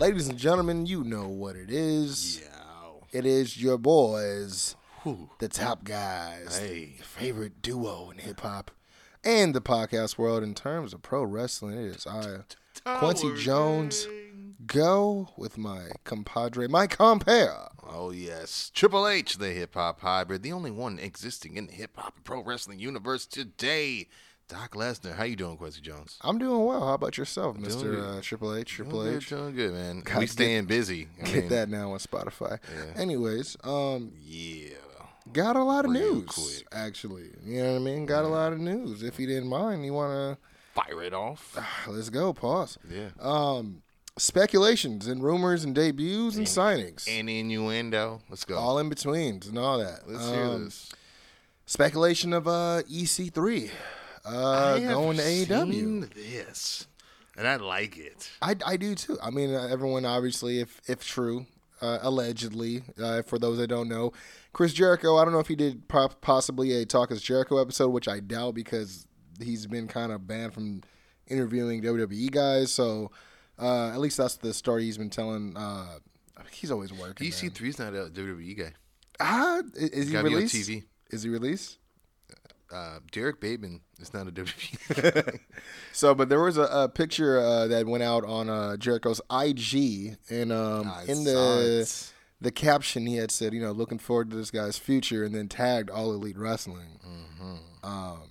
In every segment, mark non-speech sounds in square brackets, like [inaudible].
Ladies and gentlemen, you know what it is. It is your boys, the top guys, Hey. your favorite duo in hip hop and the podcast world in terms of pro wrestling. It is I, Kwency Jones, go with my compadre, my compare. Oh yes, Triple H, the hip hop hybrid, the only one existing in the hip hop and pro wrestling universe today. Doc Lesnar, how you doing, Kwency Jones? I'm doing well. How about yourself, Mr. good. Uh, Triple H? Triple Doing H. good, doing good, man. Gotta we get- staying busy. I Get mean, that now on Spotify. Yeah. Anyways, um, Yeah. got a lot of Real news quick. actually. You know what I mean? Got a lot of news. If you didn't mind, you wanna Fire it off. [sighs] let's go. Pause. Yeah. Um, speculations and rumors and debuts and signings, And innuendo. Let's go. all in betweens and all that. Let's hear Um, this. Speculation of uh EC3 uh, going to AEW. This, and I like it. I, I do too. I mean, uh, everyone obviously, if if true, uh, allegedly, uh, for those that don't know, Chris Jericho. I don't know if he did po- possibly a Talk Is Jericho episode, which I doubt because he's been kind of banned from interviewing WWE guys. So uh, at least that's the story he's been telling. Uh, he's always working. man. EC3 is not a WWE guy. Ah, is he Gotta be on released? TV. Is he released? Uh, Derek Bateman is not a [laughs] WWE. So, but there was a, a picture uh, that went out on uh, Jericho's IG, and um, I in the it. the caption he had said, you know, looking forward to this guy's future, and then tagged All Elite Wrestling. Mm-hmm. Um,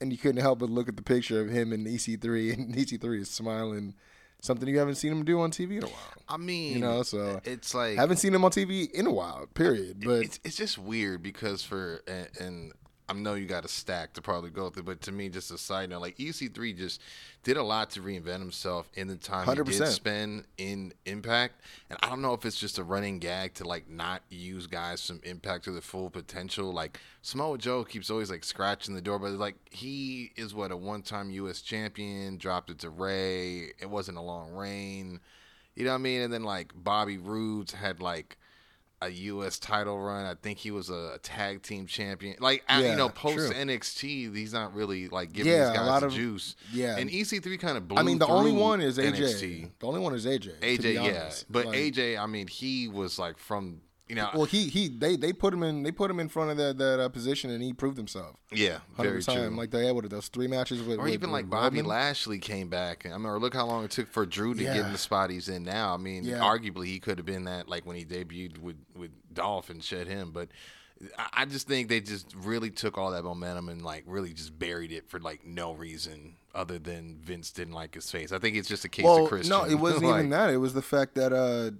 and you couldn't help but look at the picture of him and EC3, [laughs] and EC3 is smiling, something you haven't seen him do on TV in a while. I mean, You know, so it's like haven't seen him on TV in a while, period. But it's it's just weird because for and, and I know you got a stack to probably go through, but to me, just a side note, like EC3 just did a lot to reinvent himself in the time he 100%. did spend in Impact, and I don't know if it's just a running gag to like not use guys from Impact to their full potential. Like Samoa Joe keeps always like scratching the door, but like he is what a one-time U.S. champion, dropped it to Rey. It wasn't a long reign. You know what I mean? And then like Bobby Roode had like a U.S. title run. I think he was a tag team champion. Like I- Yeah, you know, post true. NXT, he's not really like giving Yeah, these a guys lot of- juice. yeah. and EC3 kind of blew. I mean, the only one is AJ. NXT. The only one is AJ. AJ, yeah, honest. but Like- AJ, I mean, he was like from you know, Well, he he they they put him in they put him in front of that that uh, position, and he proved himself. yeah, very true. Like they had what those three matches with, or with- even like Bobby Roman. Lashley came back. I mean, or look how long it took for Drew to get in the spot he's in now. I mean, Yeah. arguably he could have been that like when he debuted with with Dolph and shed him, but. I- I just think they just really took all that momentum and like really just buried it for like no reason other than Vince didn't like his face. I think it's just a case Well, of Christian. no, it wasn't [laughs] Like, even that. It was the fact that uh,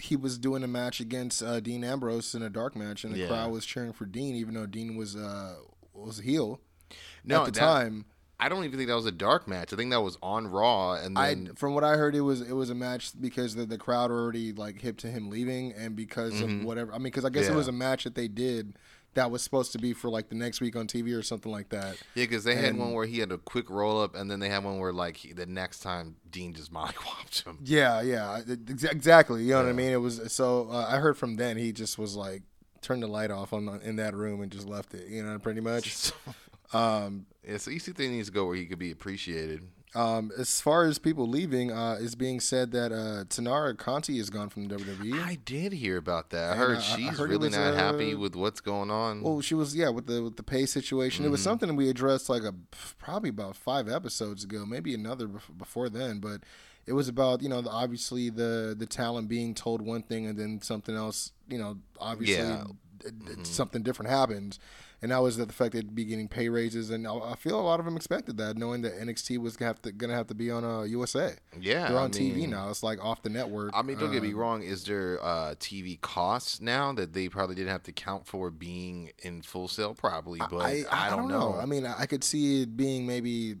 he was doing a match against uh, Dean Ambrose in a dark match, and the Yeah. crowd was cheering for Dean, even though Dean was uh, was a heel No, at the that- time. I don't even think that was a dark match. I think that was on Raw, and I, then from what I heard, it was it was a match because the, the crowd already like hip to him leaving, and because of whatever. I mean, because I guess Mm-hmm. Yeah. it was a match that they did that was supposed to be for like the next week on TV or something like that. yeah, because they had one where he had a quick roll up, and then they had one where like he, the next time Dean just [laughs] mollywopped him. Yeah, yeah, exactly. You know what I mean? It was so. Uh, I heard from then he just was like turned the light off on in that room and just left it. You know, pretty much. [laughs] Um, Yeah, so EC3 needs to go where he could be appreciated. Um, as far as people leaving, uh, it's being said that uh, Taynara Conti is gone from WWE. I did hear about that. I And, heard uh, I she's heard really was, not uh, happy with what's going on. Well, she was yeah with the with the pay situation. It Mm-hmm. was something we addressed like a probably about five episodes ago, maybe another before then. But it was about you know the, obviously the the talent being told one thing and then something else. You know, obviously Yeah. Mm-hmm. something different happens. And that was the fact they'd be getting pay raises, and I I feel a lot of them expected that, knowing that NXT was gonna have to, gonna have to be on uh, USA. yeah, They're I on TV mean- now. It's like off the network. I mean, don't get me Uh, wrong. Is there uh, TV costs now that they probably didn't have to count for being in Full Sail? Probably, but I, don't, know. I mean, I I could see it being maybe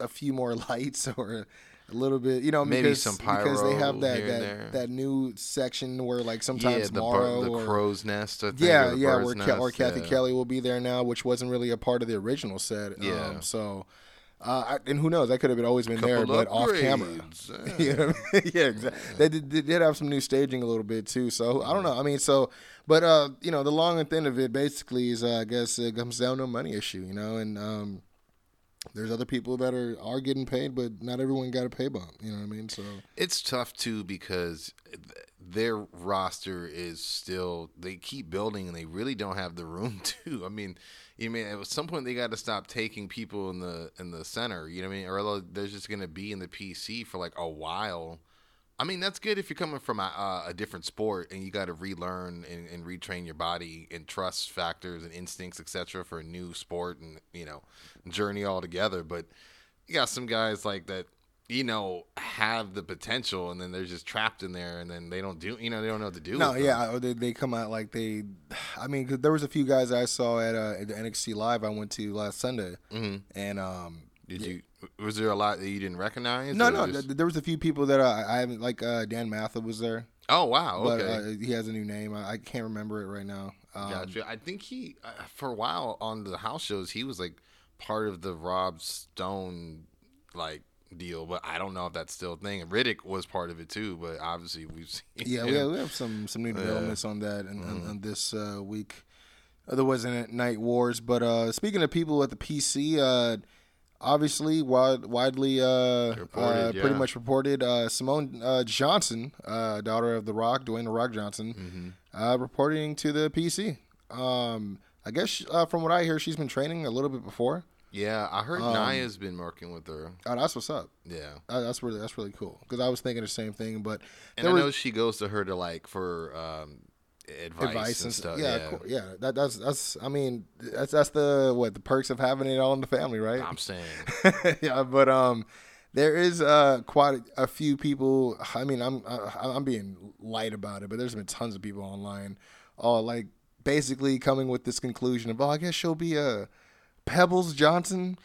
a few more [laughs] lights or a little bit, you know, Maybe because, some because they have that here and there. that, that new section where like yeah, sometimes the, Mauro the or crow's nest. I think, yeah, or yeah, where Ke- or Kathy yeah. Kelly will be there now, which wasn't really a part of the original set. Yeah. Um, so, uh, I, and who knows? That could have been always been there, but off camera. upgrades, [laughs] you know I mean? [laughs] yeah, exactly. They did, they did have some new staging a little bit too. So I don't know. I mean, so, but uh, you know, the long and thin of it basically is, uh, I guess, it comes down to a money issue. You know, and um, there's other people that are are getting paid, but not everyone got a pay bump. You know what I mean? So It's tough too because their roster is still they keep building and they really don't have the room [laughs] to. I mean, you mean at some point they got to stop taking people in the in the center. You know what I mean? Or they're just gonna be in the PC for like a while. I mean, that's good if you're coming from a, a different sport and you got to relearn and, and retrain your body and trust factors and instincts, etc., for a new sport and you know journey altogether. But you got some guys like that, you know, have the potential and then they're just trapped in there and then they don't do, you know, they don't know what to do. no, with yeah, or they, they come out like they. I mean, 'cause there was a few guys I saw at, uh, at the NXT live I went to last Sunday, Mhm. and um, Did you? Was there a lot that you didn't recognize? no, no, just- there was a few people that I, I haven't like. Uh, Dan Matha was there, oh wow. but Okay. uh, he has a new name. I, I can't remember it right now. Um, Gotcha. I think he, uh, for a while on the house shows, he was like part of the Rob Stone like deal, but I don't know if that's still a thing. Riddick was part of it too, but obviously we've [laughs] seen. Yeah, we have, we have some some new developments on that and Mm-hmm. on this uh, week. There wasn't Night Wars, but uh, speaking of people at the PC, uh, obviously wide, widely uh, Reported, uh, pretty yeah. much reported, uh, Simone uh, Johnson, uh, daughter of The Rock, Dwayne The Rock Johnson, Mm-hmm. uh, reporting to the PC. Um, I guess uh, from what I hear, she's been training a little bit before. Yeah, I Um, heard Nia's been working with her. Oh, that's what's up. Yeah. Uh, that's really that's really cool because I was thinking the same thing, but And I was- know she goes to her to like for um, advice, advice and stuff. Yeah, Yeah, cool. yeah. That, that's that's. I mean, that's that's the what the perks of having it all in the family, right? I'm saying. [laughs] yeah, but um, there is uh quite a few people. I mean, I'm I, I'm being light about it, but there's been tons of people online, all like basically coming with this conclusion of, oh, I guess she'll be a Pebbles Johnson,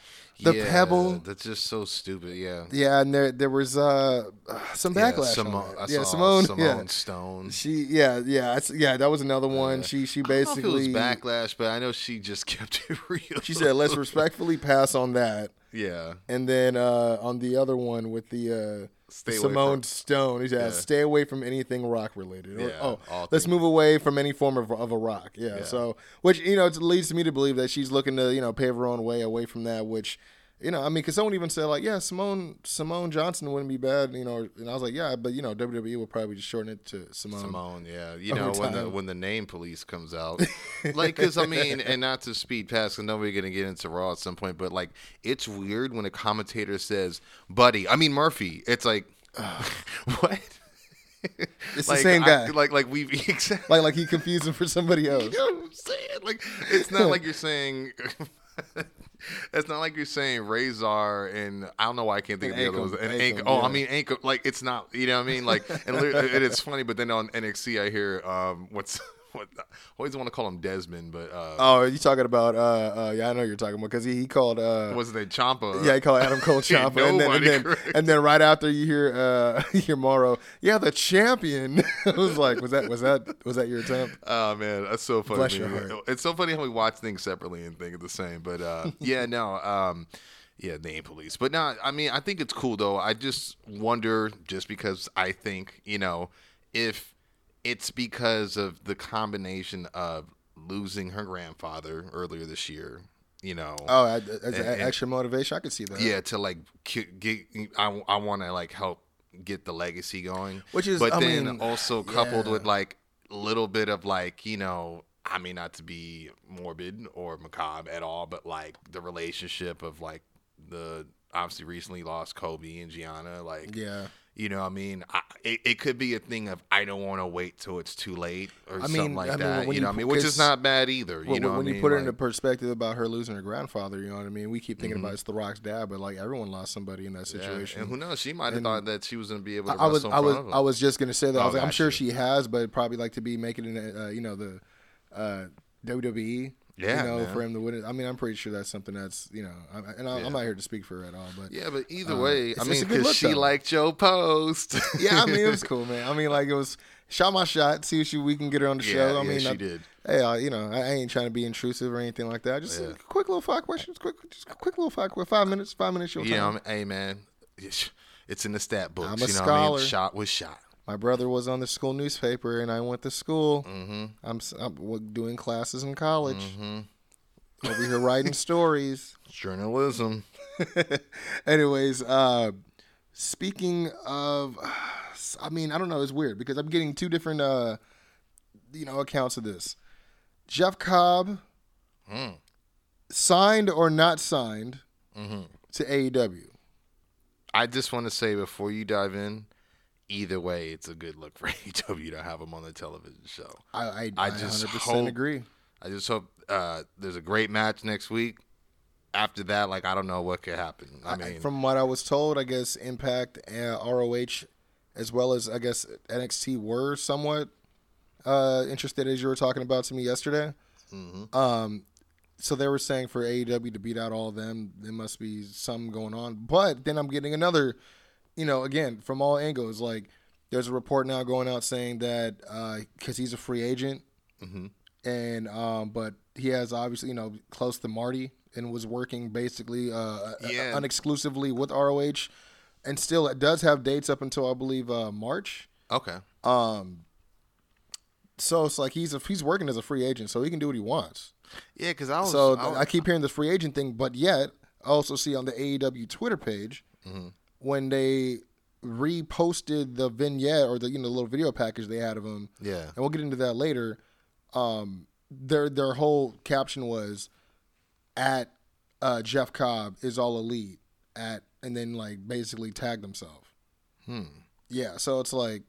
the Yeah, Pebble. That's just so stupid. Yeah. Yeah, and there there was uh [sighs] some Yeah, backlash. on Simone. I yeah, saw Simone. Simone yeah. Stone. She yeah yeah yeah that was another one. She she I don't know if it basically backlash, but I know she just [laughs] kept it real. She said, "Let's [laughs] respectfully pass on that." Yeah. And then uh, on the other one with the uh, Stay away Simone from- Stone, he Yeah. "Stay away from anything rock related." Or, Yeah, oh, let's things- move away from any form of, of a rock. Yeah, Yeah. So, which you know, it leads me to believe that she's looking to you know pave her own way away from that. Which, you know, I mean, because someone even said like, "Yeah, Simone Simone Johnson wouldn't be bad," you know, and I was like, "Yeah, but you know, WWE will probably just shorten it to Simone." Simone, yeah, you know when the when the name police comes out, [laughs] like because I mean, and not to speed past, because nobody gonna get into Raw at some point, but like it's weird when a commentator says, "Buddy," I mean Murphy. It's like, [laughs] what? It's the Like, same I- guy. like like we [laughs] exactly. like like he confused him for somebody else. You know what I'm saying? Like, it's not like you're saying. It's not like you're saying Razor and I don't know why I can't think And of the other Ankle, ones. And Ankle, Ankle. Oh, I mean Ankle. Like it's not. You know what I mean? Like, and it is funny. But then on NXT, I hear um, what's [laughs] what. I always want to call him Desmond, but uh, Oh, you talking about? Uh, uh, yeah, I know you're talking about because he, he called. Uh, his name? Ciampa. yeah, he called Adam Cole [laughs] Ciampa, and then and then, and then right after you hear uh, [laughs] you hear Mauro, yeah, the champion. I was like, was that was that was that your attempt? Oh man, that's so funny. Bless your heart. It's so funny how we watch things separately and think of the same. But uh, yeah, no, um, yeah, name police. But no, I mean, I think it's cool though. I just wonder, just because I think you know, if it's because of the combination of losing her grandfather earlier this year, you know. Oh, as, as And- and- extra motivation, I could see that. yeah, to like get, I, I want to like help get the legacy going. Which is- but I then mean, also coupled yeah. with like a little bit of like you know, I mean, not to be morbid or macabre at all, but like the relationship of like the obviously recently lost Kobe and Gianna, like yeah. You know, what I mean, I, it, it could be a thing of I don't want to wait till it's too late or I something like I mean, that. you you know, what I mean, which is not bad either. You know, when you mean? put it Like- into perspective about her losing her grandfather, you know what I mean. We keep thinking Mm-hmm. about it's The Rock's dad, but like everyone lost somebody in that Yeah, situation. and who knows? She might have And thought that she was going to be able to I, I was I was. I was just gonna say that. I Oh, was like, I'm sure she has, but probably like to be making it, uh, you know, the uh, WWE Yeah, you know, man. for him to win it. I mean, I'm pretty sure that's something that's you know, I, and I, Yeah. I'm not here to speak for her at all, but Yeah, but either Uh, way, I mean, because she though. liked your post. [laughs] yeah, I mean, it was [laughs] cool, man. I mean, like it was shot my shot. See if she, we can get her on the Yeah, show. I yeah, mean, she I- did. Hey, uh, you know, I, ain't trying to be intrusive or anything like that. Just Yeah. quick little five questions, quick, just quick little five, five minutes, five minutes. Your you know, time. I'm- hey man, it's in the stat books. I'm a you know what I scholar. mean? Shot was shot. My brother was on the school newspaper, and I went to school. Mm-hmm. I'm, I'm doing classes in college. Mm-hmm. Over here writing [laughs] stories. Journalism. [laughs] Anyways, uh, speaking of, I mean, I don't know. It's weird because I'm getting two different, uh, you know, accounts of this. Jeff Cobb signed or not signed to E AEW. I just want to say before you dive in, either way, it's a good look for [laughs] AEW to have him on the television show. I, I, I I just 100% hope- agree. I just hope uh, there's a great match next week. After that, like I don't know what could happen. I I- mean, from what I was told, I guess Impact, uh, ROH, as well as I guess NXT were somewhat uh, interested, as you were talking about to me yesterday. Mm-hmm. Um, so they were saying for AEW to beat out all of them, there must be some going on. But then I'm getting another, you know, again from all angles. Like there's a report now going out saying that because he's a free agent, Mm-hmm. and um, but he has obviously you know close to Marty and was working basically uh, Yeah. unexclusively with ROH, and still it does have dates up until I believe uh, March. okay. Um, so it's like he's a, he's working as a free agent, so he can do what he wants. Yeah, because I was. So I was- I keep hearing this free agent thing, but yet I also see on the AEW Twitter page Mm-hmm. When they reposted the vignette or the you know little video package they had of him. Yeah. and we'll get into that later. Um, their their whole caption was at uh, Jeff Cobb is all elite at and then like basically tagged himself. Hmm. Yeah, so it's like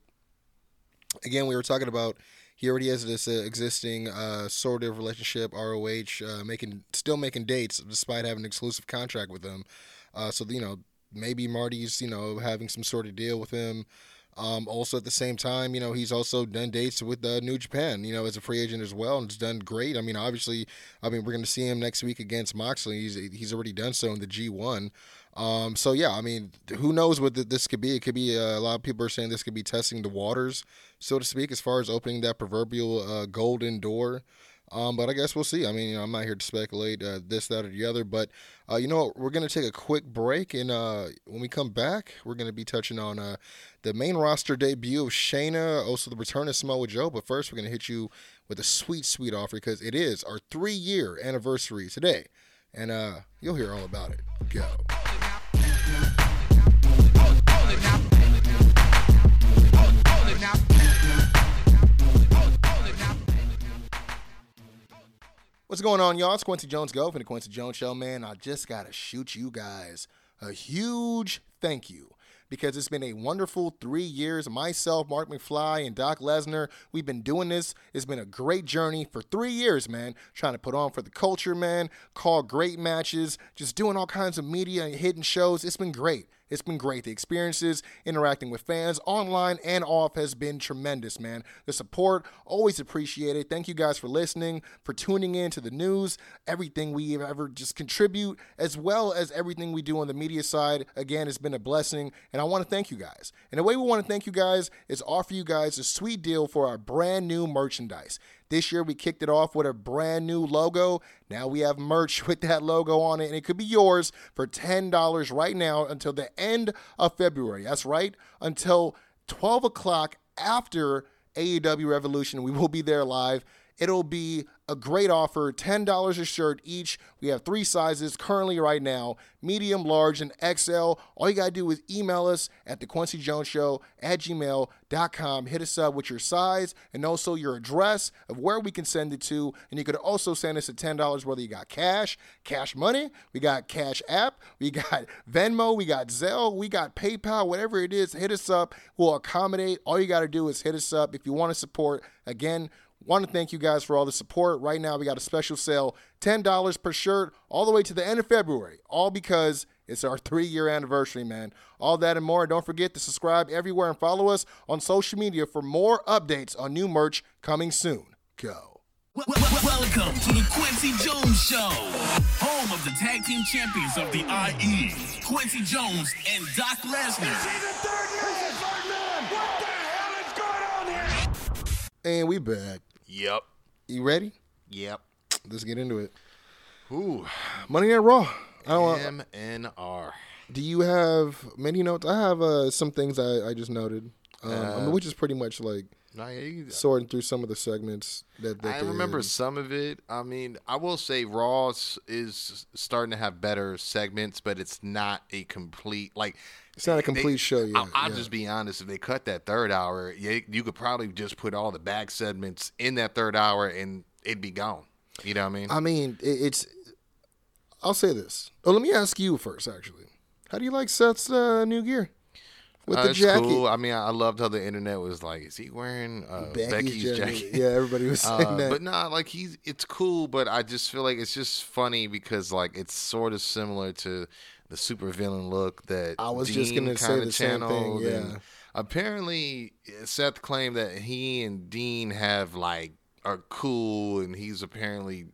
again we were talking about he already has this uh, existing uh, sort of relationship ROH uh, making still making dates despite having an exclusive contract with them. Uh, so you know maybe Marty's you know having some sort of deal with him. Um, also at the same time, you know he's also done dates with uh, New Japan, you know as a free agent as well, and it's done great. I mean, obviously, I mean we're going to see him next week against Moxley. He's he's already done so in the G one. Um, so yeah, I mean, who knows what th- this could be? It could be uh, a lot of people are saying this could be testing the waters, so to speak, as far as opening that proverbial uh, golden door. Um, but I guess we'll see. I mean, you know, I'm not here to speculate uh, this, that, or the other. But uh, you know, we're gonna take a quick break, and uh, when we come back, we're gonna be touching on uh, the main roster debut of Shayna, also the return of Samoa Joe. But first, we're gonna hit you with a sweet, sweet offer because it is our three-year anniversary today, and uh, you'll hear all about it. Go. What's going on, y'all? It's Kwency Jones Go from the Kwency Jones Show, man. I just got to shoot you guys a huge thank you because it's been a wonderful three years. Myself, Mark McFly, and Doc Lesnar, we've been doing this. It's been a great journey for three years, man. Trying to put on for the culture, man. Call great matches, just doing all kinds of media and hidden shows. It's been great. It's been great. The experiences, interacting with fans online and off, has been tremendous, man. The support, always appreciated. Thank you guys for listening, for tuning in to the news, everything we ever just contribute, as well as everything we do on the media side. Again, it's been a blessing, and I want to thank you guys. And the way we want to thank you guys is offer you guys a sweet deal for our brand new merchandise. This year we kicked it off with a brand new logo. Now we have merch [laughs] with that logo on it, and it could be yours for $10 right now until the end of February. That's right, until 12 o'clock after AEW Revolution. We will be there live. It'll be a great offer $10 a shirt each. We have three sizes currently right now medium, large, and XL. All you got to do is email us at the Kwency Jones Show at gmail.com. Hit us up with your size and also your address of where we can send it to. And you could also send us at $10 whether you got cash, cash money, we got Cash App, we got Venmo, we got Zelle, we got PayPal, whatever it is, hit us up. We'll accommodate. All you got to do is hit us up if you want to support. Again, Want to thank you guys for all the support. Right now, we got a special sale $10 per shirt all the way to the end of February, all because it's our [laughs] three year anniversary, man. All that and more. Don't forget to subscribe everywhere and follow us on social media for more updates on new merch coming soon. Go. Wel- wel- Welcome to the Kwency Jones Show, home of the tag team champions of the IE, Kwency Jones and Doc Lesnar. And we back. Yep. You ready? Yep. Let's get into it. Ooh. Money Night Raw. I don't want, MNR. do you have many notes? I have uh, some things I, I just noted, um, I Uh, mean, which is pretty much like Nah, you- sorting through some of the segments that, that I they remember had. some of it. I mean, I will say Raw is starting to have better segments, but it's not a complete like. It's not a they- complete show yet, I'll, I'll yeah. just be honest. If they cut that third hour, you, you could probably just put all the back segments in that third hour, and it'd be gone. You know what I mean? I mean, it, it's. I'll say this. Oh, let me ask you first. Actually, how do you like Seth's uh, new gear with Uh, the jacket? cool. I mean, I I loved how the internet was like, "Is he wearing uh, Becky's, jacket?" [laughs] Yeah, everybody was [laughs] saying Uh, that. but nah, like he's it's cool, but I just feel like it's just funny because like it's sort of similar to the supervillain look that I was Dean just gonna say kinda the same thing, yeah. and apparently, Seth claimed that he and Dean have like are cool, and he's apparently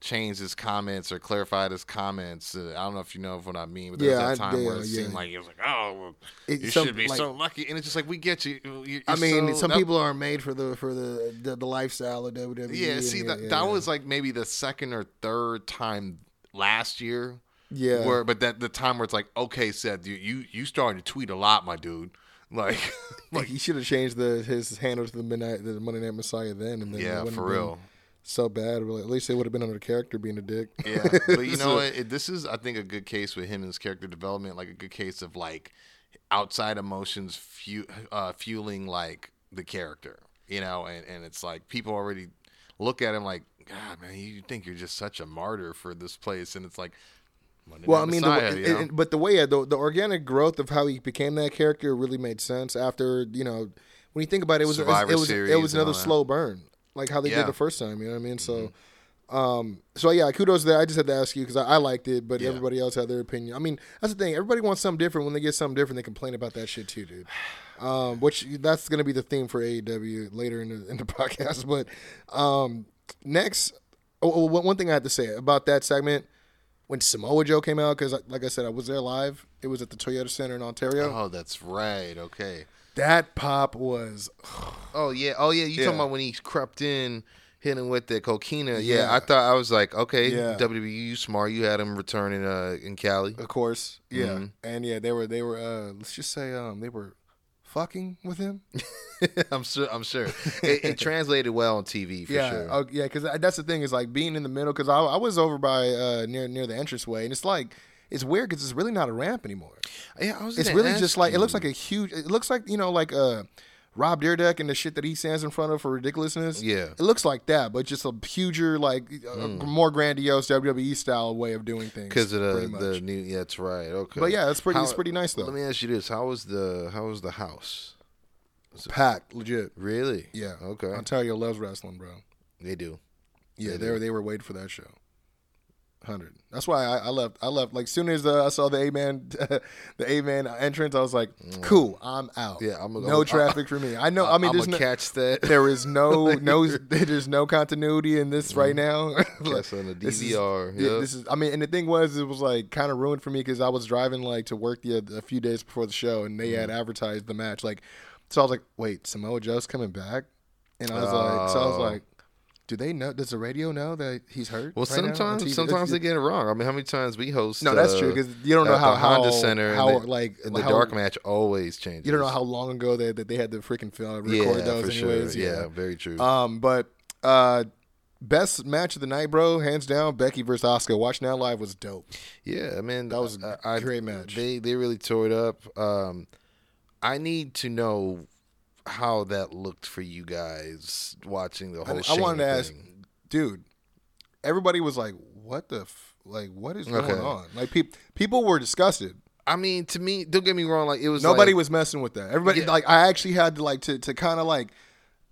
changed his comments or clarified his comments. Uh, I don't know if you know what I mean, but there Yeah, was that I- time where it yeah. seemed like it was like, oh, well, It- you some- should be like- so lucky, and it's just like we get you. You're I mean, so- some that- people aren't made for the for the the, the lifestyle of WWE. yeah, see that that was like maybe the second or third time last year. Yeah. Where but that the time where it's like, okay, Seth, you you, you starting to tweet a lot, my dude. [laughs] Like [laughs] like he should have changed the his handle to the midnight the Monday Night Messiah then, and then Yeah, for real. So bad, really. At least it would have been under the character being a dick. Yeah, [laughs] but you know what? It, this is, I think, a good case with him and his character development. Like a good case of like outside emotions fu- uh, fueling like the character. You know, and and it's like people already look at him like, God, man, you think you're just such a martyr for this place, and it's like, Monday Well, I mean, Messiah, the, know? and- but the way the, the organic growth of how he became that character really made sense after you know when you think about it, it was Survivor it was Series it was another slow burn like how they Yeah. Mm-hmm. did the first time. You know what I mean? So, um, so yeah, kudos there. I just had to ask you because I, I liked it, but Yeah. everybody else had their opinion. I mean, that's the thing. Everybody wants something different. When they get something different, they complain about that shit too, dude. Um, which that's going to be the theme for AEW later in the in the [laughs] podcast. But um, next, oh, oh, one one thing I have to say about that segment when Samoa Joe came out, because like I said, I was there live. It was at the Toyota Center in Ontario. oh, that's right. Okay. That pop was [sighs] Oh yeah, oh yeah. You Yeah. talking about when he crept in, hitting with the coquina? Yeah, Yeah. I thought I was like, okay, Yeah. WWE, you smart. You had him returning uh, in Cali. Of course, yeah, Mhm. and yeah, they were they were uh, let's just say um they were fucking with him. [laughs] I'm sure. I'm sure it, it translated well on TV for yeah, sure. oh, yeah, because that's the thing is like being in the middle because I, I was over by uh near near the entranceway and it's like it's weird because it's really not a ramp anymore. yeah, I was. It's really just like it looks like a huge. It looks like you know like uh Rob Dyrdek and the shit that he stands in front of for ridiculousness. Yeah. Mm. it looks like that, but just a huger like a more grandiose WWE style way of doing things. because of the, the new. Yeah, that's right. Okay, But yeah, it's pretty- it's pretty nice, though. Let me ask you this: How was the How was the house? packed legit. Really? Yeah. Okay. Ontario loves wrestling, bro. They do. Yeah, They they were they were waiting for that show. Hundred. That's why I, I left. I left like soon as uh, I saw the A man, [laughs] the A man entrance. I was like, cool, I'm out. Mm. Yeah, I'm a- no I'm- traffic for me. I know. I mean, I'm there's no, catch that. there is no [laughs] no [laughs] there's no continuity in this right now. Catch on the This is- DVR. yeah, yeah. this is. I mean, and the thing was, it was like kind of ruined for me because I was driving like to work the a few days before the show, and they Mm. had advertised the match. Like, so I was like, wait, Samoa Joe's coming back, and I was like, so I was Oh. like, do they know? Does the radio know that he's hurt? Well, right now sometimes sometimes they get it wrong. I mean, how many times we host? No, that's true, because you don't know how- the Honda how- Center. and how, the- like, the how- dark match always changes. You don't know how long ago they, that they had to freaking film record yeah, those for anyways. sure. Yeah. very true. Um, but uh, best match of the night, bro, hands down, Becky versus Oscar. Watching that live was dope. yeah, I mean that was a I- I- great match. They they really tore it up. Um, I need to know how that looked for you guys watching the I, whole. I wanted to ask, thing. dude. Everybody was like, "What the f- like? What is going on?" Like people people were disgusted. I mean, to me, don't get me wrong. Like it was Nobody like- was messing with that. Everybody Yeah. like I actually had to like to to kind of like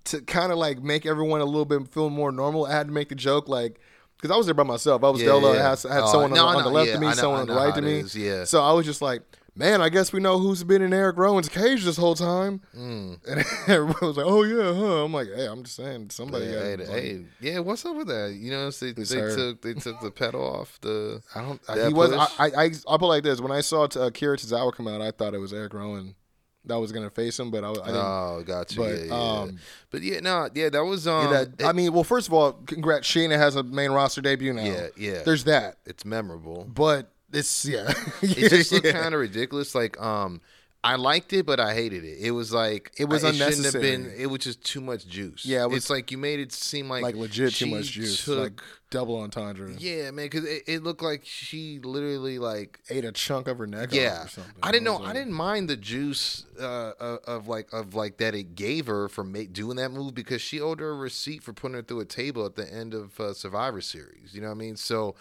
to kind of like make everyone a little bit feel more normal. I had to make the joke like because I was there by myself. I was Yeah, there. alone. I had, I had Oh, someone no, on, I on the left Yeah, of me, know- someone on the right of me. is, yeah. So I was just like, man, I guess we know who's been in Eric Rowan's cage this whole time. Mm. And [laughs] everybody was like, oh yeah, huh? I'm like, hey, I'm just saying, somebody. Yeah, hey, hey, yeah, what's up with that? You know, they, they took they took the pedal off the. I don't. that he was. I, I, I, I'll put it like this: when I saw uh, Kira Tozawa come out, I thought it was Eric Rowan that was gonna face him, but I, I didn't. Oh, got you. but, yeah, yeah, um. But yeah, no, yeah, that was um. Yeah, that- I mean, well, first of all, congrats. Shayna has a main roster debut now. Yeah, yeah. There's that, it's memorable. but it's yeah. [laughs] It just looked Yeah. kind of ridiculous. Like um, I liked it, but I hated it. It was like It was I- have unnecessary. been. It was just too much juice. Yeah, it was- it's like you made it seem like like legit too much juice, Took, like double entendre. yeah, man, because it, it looked like she literally like Ate a chunk of her neck. yeah. off or something. I didn't know. was I didn't mind the juice uh, of, of like of like that it gave her for ma- doing that move because she owed her a receipt for putting her through a table at the end of uh, Survivor Series. You know what I mean? So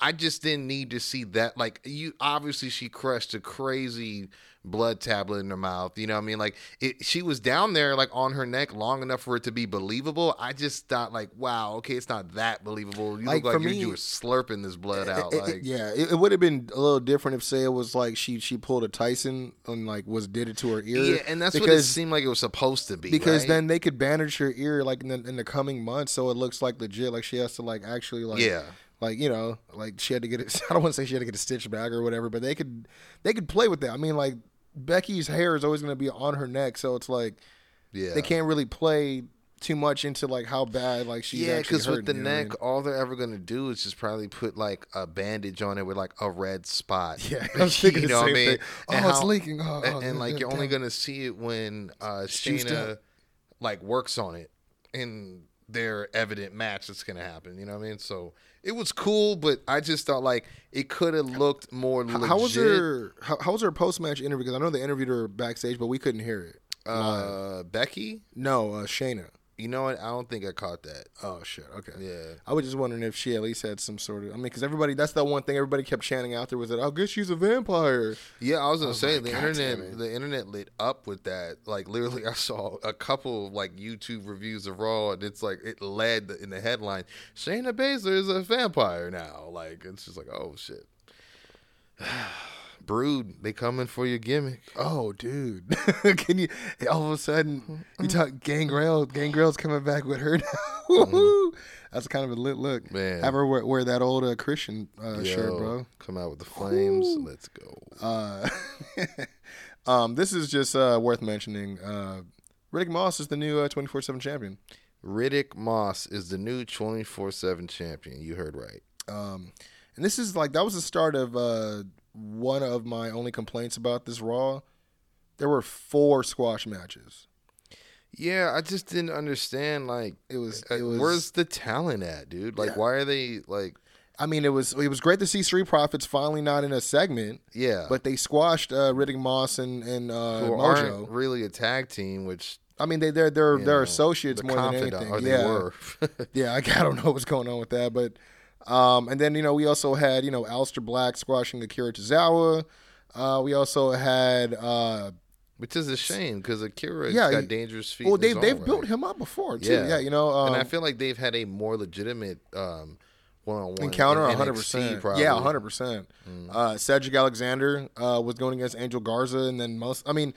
I- just didn't need to see that. Like you, obviously she crushed a crazy blood tablet in her mouth. You know what I mean? Like it, she was down there like on her neck long enough for it to be believable. I just thought like, wow, okay, it's not that believable. You Like, look like me- you were slurping this blood eh, out. It- it- like yeah, it, it would have been a little different if say it was like she she pulled a Tyson and like was did it to her ear. Yeah, and that's what it seemed like it was supposed to be. because right? then they could bandage her ear like in the, in the coming months, so it looks like legit. Like she has to like actually like Yeah. Like you know like she had to get it. [laughs] I don't want to say she had to get a stitch back or whatever, but they could they could play with that. I mean like Becky's hair is always going to be on her neck, so it's like yeah, they can't really play too much into like how bad like she's yeah, because with the what I neck, mean? all they're ever gonna do is just probably put like a bandage on it with like a red spot. [laughs] Yeah, I'm [laughs] thinking you know what I mean? And Oh, it's leaking. Oh, and, and, like you're only gonna see it when uh Shayna like works on it in their evident match that's gonna happen. You know what I mean? So it was cool, but I just thought like it could have looked more legit. How was her? How, how was her post match interview? Because I know they interviewed her backstage, but we couldn't hear it. uh, Becky? No, uh, Shayna. You know what? I don't think I caught that. Oh shit. Okay. Yeah. I was just wondering if she at least had some sort of. I mean, because everybody. That's the one thing everybody kept chanting out there was that. I guess she's a vampire. Yeah, I was gonna was say the "God internet the internet lit up with that. Like literally I saw a couple of like YouTube reviews of Raw and it's like it led in the headline, Shayna Baszler is a vampire now. Like it's just like, oh shit. [sighs] [sighs] [sighs] Brood, they coming for your gimmick. Oh, dude. [laughs] Can you? All of a sudden, you talk Gangrel. Gangrel's coming back with her. now. [laughs] Woo-hoo. That's kind of a lit look. Man. Have her wear, wear that old uh, Christian uh, shirt, bro. Come out with the flames. Ooh. Let's go. Uh, [laughs] um, this is just uh, worth mentioning. Uh, Riddick Moss is the new twenty four seven champion. Riddick Moss is the new 24/7 champion. You heard right. Um, and this is like that was the start of uh, one of my only complaints about this Raw. There were four squash matches. Yeah, I just didn't understand like It was. uh, It was. where's the talent at, dude? Like Yeah. why are they like I mean, it was. It was great to see Street Profits finally not in a segment, yeah. but they squashed uh, Riddick Moss and and uh, who Mojo. really a tag team, which I mean, they they're they're they're know, associates more than anything. Yeah, were. [laughs] yeah. I, I don't know what's going on with that, but um, and then you know we also had you know Aleister Black squashing Akira Tozawa. Uh, we also had uh, Which is a shame because Akira Yeah, got he- dangerous feet. well they his they've own built him up before too. Yeah. Yeah, you know, um, and I feel like they've had a more legitimate um, one-on-one encounter in hundred NXT percent. probably. Yeah, hundred percent. Uh, Cedric Alexander uh, was going against Angel Garza, and then most. I mean,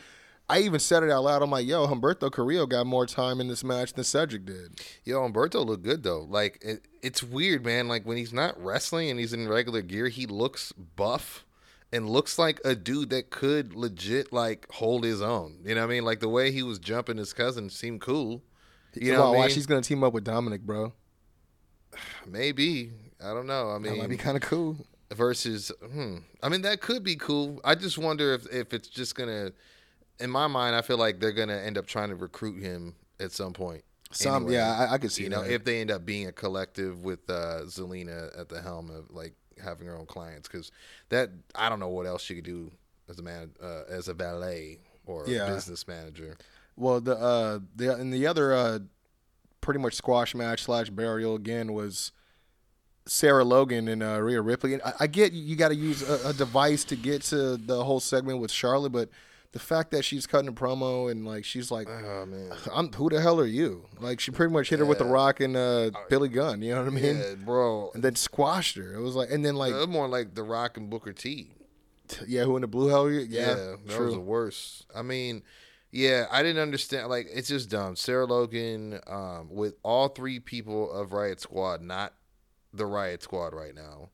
I even said it out loud. I'm like, yo, Humberto Carrillo got more time in this match than Cedric did. Yo, Humberto looked good though. Like it, it's weird, man. Like when he's not wrestling and he's in regular gear, he looks buff and looks like a dude that could legit like hold his own. You know what I mean? Like the way he was jumping his cousin seemed cool. You know Wow, what I watch, mean? he's gonna team up with Dominic, bro. [sighs] Maybe I don't know. I That mean, might be kind of cool. versus hmm. I mean that could be cool. I just wonder if if it's just gonna in my mind I feel like they're gonna end up trying to recruit him at some point. Some, anyway. yeah, I, I could see you know, if they end up being a collective with uh Zelina at the helm of like having her own clients cuz that I don't know what else she could do as a man uh, as a valet or a business manager. well, the uh, the and the other uh, pretty much squash match slash burial again was Sarah Logan and uh, Rhea Ripley. And I, I get you got to use a, a device to get to the whole segment with Charlotte, but the fact that she's cutting a promo and like she's like, Oh man. I'm, "Who the hell are you?" Like she pretty much hit her with the Rock and uh, Billy Gunn. You know what I mean? Yeah, bro. And then squashed her. It was like, and then like, more like The Rock and Booker T. Yeah, who in the blue hell? Yeah, Yeah, that was true. the worst. I mean, yeah, I didn't understand. Like, it's just dumb. Sarah Logan, um, with all three people of Riot Squad, not the Riot Squad right now.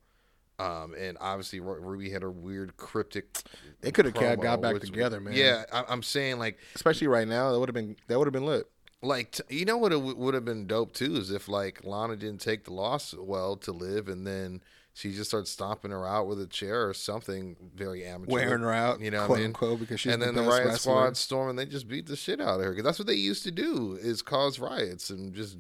Um, and obviously Ruby had her weird cryptic. They could have got back which- together, man. Yeah, I, I'm saying like, especially right now. That would have been that would have been lit. like t- you know what it w- would have been dope too is if like Lana didn't take the loss well to live, and then she just starts stomping her out with a chair or something very amateur, Wearing her out, You know what quote I mean? unquote, because she's and the then the best riot wrestler. squad storm and they just beat the shit out of her because that's what they used to do is cause riots and just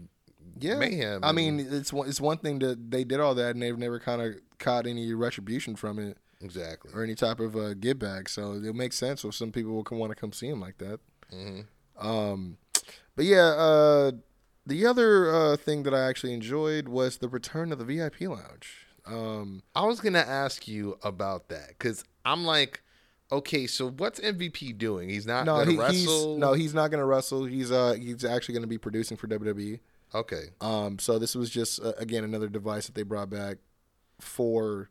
Yeah, mayhem. I mean, it's one- it's one thing that they did all that and they've never kind of caught any retribution from it exactly. or any type of uh, give back. So it makes sense if some people will want to come see him like that. Mm-hmm. Um, but yeah, uh, the other uh, thing that I actually enjoyed was the return of the VIP lounge. Um, I was gonna ask you about that because I'm like, okay, so what's MVP doing? He's not no, gonna he, wrestle. he's no, he's not going to wrestle. He's uh, he's actually going to be producing for WWE. Okay, Um, so this was just uh, again another device that they brought back for,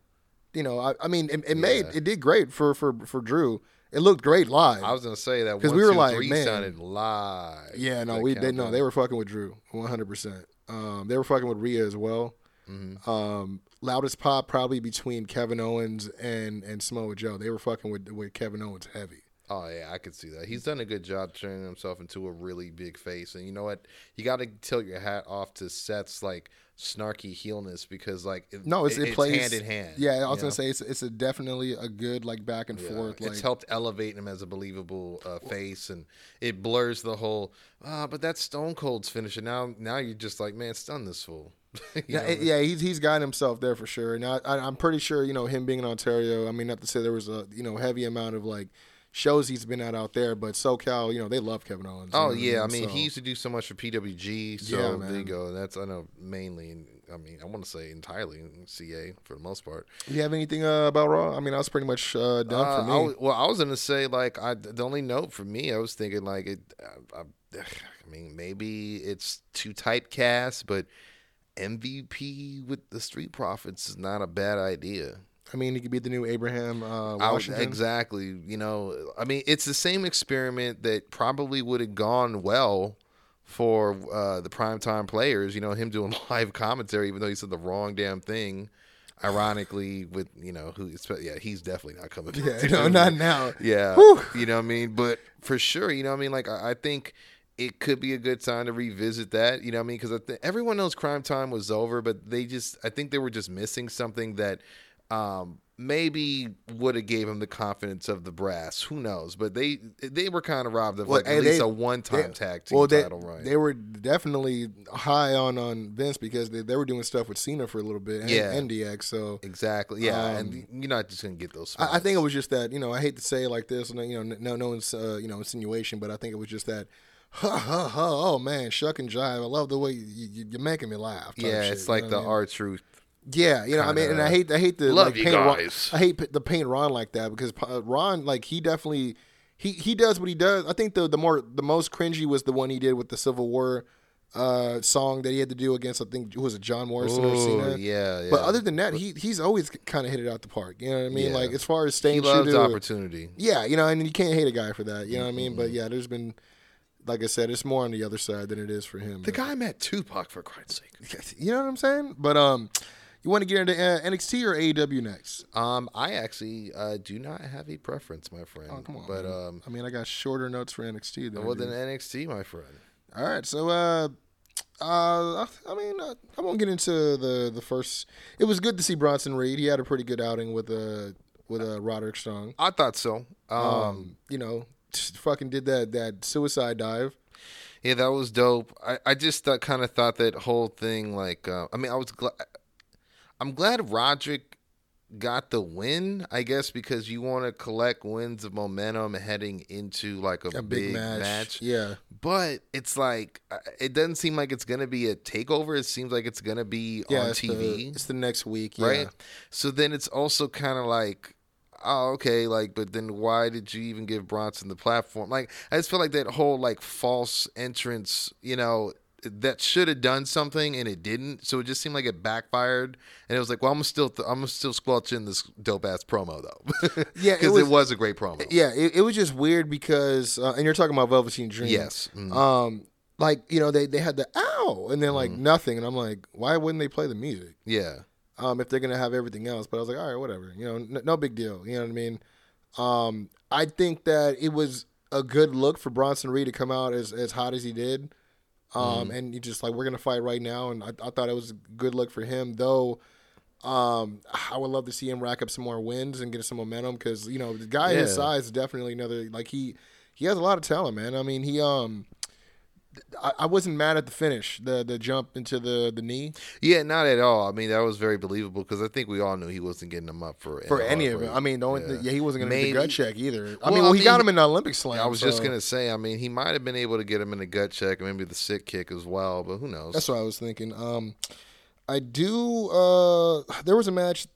you know, I, I mean, it, it made it did great for for for Drew. It looked great live. I was gonna say that because we were two, like, man. sounded live. yeah, no, we they no, they were fucking with Drew, one hundred percent. Um, they were fucking with Rhea as well. Mm-hmm. Um, loudest pop probably between Kevin Owens and and Samoa Joe. They were fucking with with Kevin Owens heavy. Oh yeah, I could see that. He's done a good job turning himself into a really big face, and you know what? You got to tilt your hat off to Seth's like snarky heelness because like it, No, it's, it, it, plays hand in hand. Yeah, I was gonna say it's it's a definitely a good like back and Yeah, forth. Like it's helped elevate him as a believable uh, face, and it blurs the whole. Ah, but that's Stone Cold's finisher. Now, now you're just like, man, stun this fool. [laughs] Yeah, know? yeah, he's he's got himself there for sure, and I, I, I'm pretty sure you know him being in Ontario. I mean, not to say there was a you know heavy amount of like shows he's been at out there, but SoCal, you know, they love Kevin Owens. Oh yeah, I mean So- he used to do so much for PWG, so Yeah, there you go. That's I know mainly. I mean, I want to say entirely in CA for the most part. Do you have anything uh, about Raw? I mean, I was pretty much uh, done Uh, for me. I was- well, I was gonna say like I the only note for me, I was thinking like it. I, [sighs] I, I mean, maybe it's too typecast, but MVP with the Street Profits is not a bad idea. I mean, he could be the new Abraham uh, I exactly. You know, I mean, it's the same experiment that probably would have gone well for uh, the primetime players. You know, him doing [laughs] live commentary, even though he said the wrong damn thing. Ironically, with you know who, yeah, he's definitely not coming. back Yeah, no, not now. Yeah, Whew. you know what I mean. But for sure, you know what I mean. Like I, I think it could be a good time to revisit that. You know what I mean? Because th- everyone knows Crime Time was over, but they just I think they were just missing something that um, maybe would have gave him the confidence of the brass. Who knows? But they they were kind of robbed of Well, like at least they- a one time tag team well, they, title run. they were definitely high on on Vince because they, they were doing stuff with Cena for a little bit and, Yeah. and DX. So exactly. Yeah, Um, and you're not just gonna get those. I, I think it was just that you know I hate to say it like this, and you know no no one's uh, you know insinuation, but I think it was just that. Ha ha ha! Oh man, shuck and jive. I love the way you, you, you're making me laugh. Yeah, shit, it's you like know the what I mean? R Truth. Yeah, you know, I mean, and I hate, I hate the Love like, you paint Ron- I hate the paint Ron like that because uh, Ron, like, he definitely, he he does what he does. I think the the more the most cringy was the one he did with the Civil War uh song that he had to do against I think who was it John Morrison or Ooh, Cena. yeah, yeah. But other than that, he he's always kind of hit it out the park. You know what I mean? Yeah. Like as far as he staying true loves to opportunity. yeah, you know, and you can't hate a guy for that. You know what I mean? But Mm-hmm. yeah, there's been, like I said, it's more on the other side than it is for him. The But- guy met Tupac for Christ's sake. [laughs] you know what I'm saying? But um, you want to get into uh, NXT or AEW next? Um, I actually uh, do not have a preference, my friend. Oh, come on. But man. um, I mean, I got shorter notes for NXT. Than I well, then NXT, my friend. All right, so uh, uh, I mean, uh, I won't get into the the first. It was good to see Bronson Reed. He had a pretty good outing with uh with uh, Roderick Strong. I thought so. Um, Um, you know, just fucking did that that suicide dive. yeah, that was dope. I, I just kind of thought that whole thing, like, uh, I mean, I was glad. I'm glad Roderick got the win. I guess because you want to collect wins of momentum heading into like a, A big, match. match. Yeah. But it's like uh, it doesn't seem like it's gonna be a takeover. It seems like it's gonna be Yeah, on it's TV. The, it's the next week, yeah. right? So then it's also kind of like, oh, okay, like, but then why did you even give Bronson the platform? Like, I just feel like that whole like false entrance, you know, that should have done something and it didn't. So it just seemed like it backfired. And it was like, well, I'm still th- I'm still squelch in this dope ass promo though. [laughs] Yeah, because it, was- was a great promo. Yeah, it, it was just weird because, uh, and you're talking about Velveteen Dream. Yes. Mhm. Um, like you know they they had the ow and then like Mm-hmm. nothing, and I'm like, why wouldn't they play the music? Yeah. Um, if they're gonna have everything else, but I was like, all right, whatever. You know, n- no big deal. You know what I mean? Um, I think that it was a good look for Bronson Reed to come out as as hot as he did. Um, Mm-hmm. and you just like we're gonna fight right now, and I, I thought it was good luck for him, though. Um, I would love to see him rack up some more wins and get some momentum because you know the guy his size is definitely another like he he has a lot of talent, man. I mean he um. I, I wasn't mad at the finish, the the jump into the the knee Yeah, not at all. I mean, that was very believable because I think we all knew he wasn't getting them up for for any of it. I mean, the only, yeah. he wasn't going to get the gut check either. I Well, mean, well, I he got mean, him in the Olympic slam. I was just gonna say. I mean, he might have been able to get him in a gut check maybe the sick kick as well, but who knows? That's what I was thinking. Um, I do. Uh, there was a match,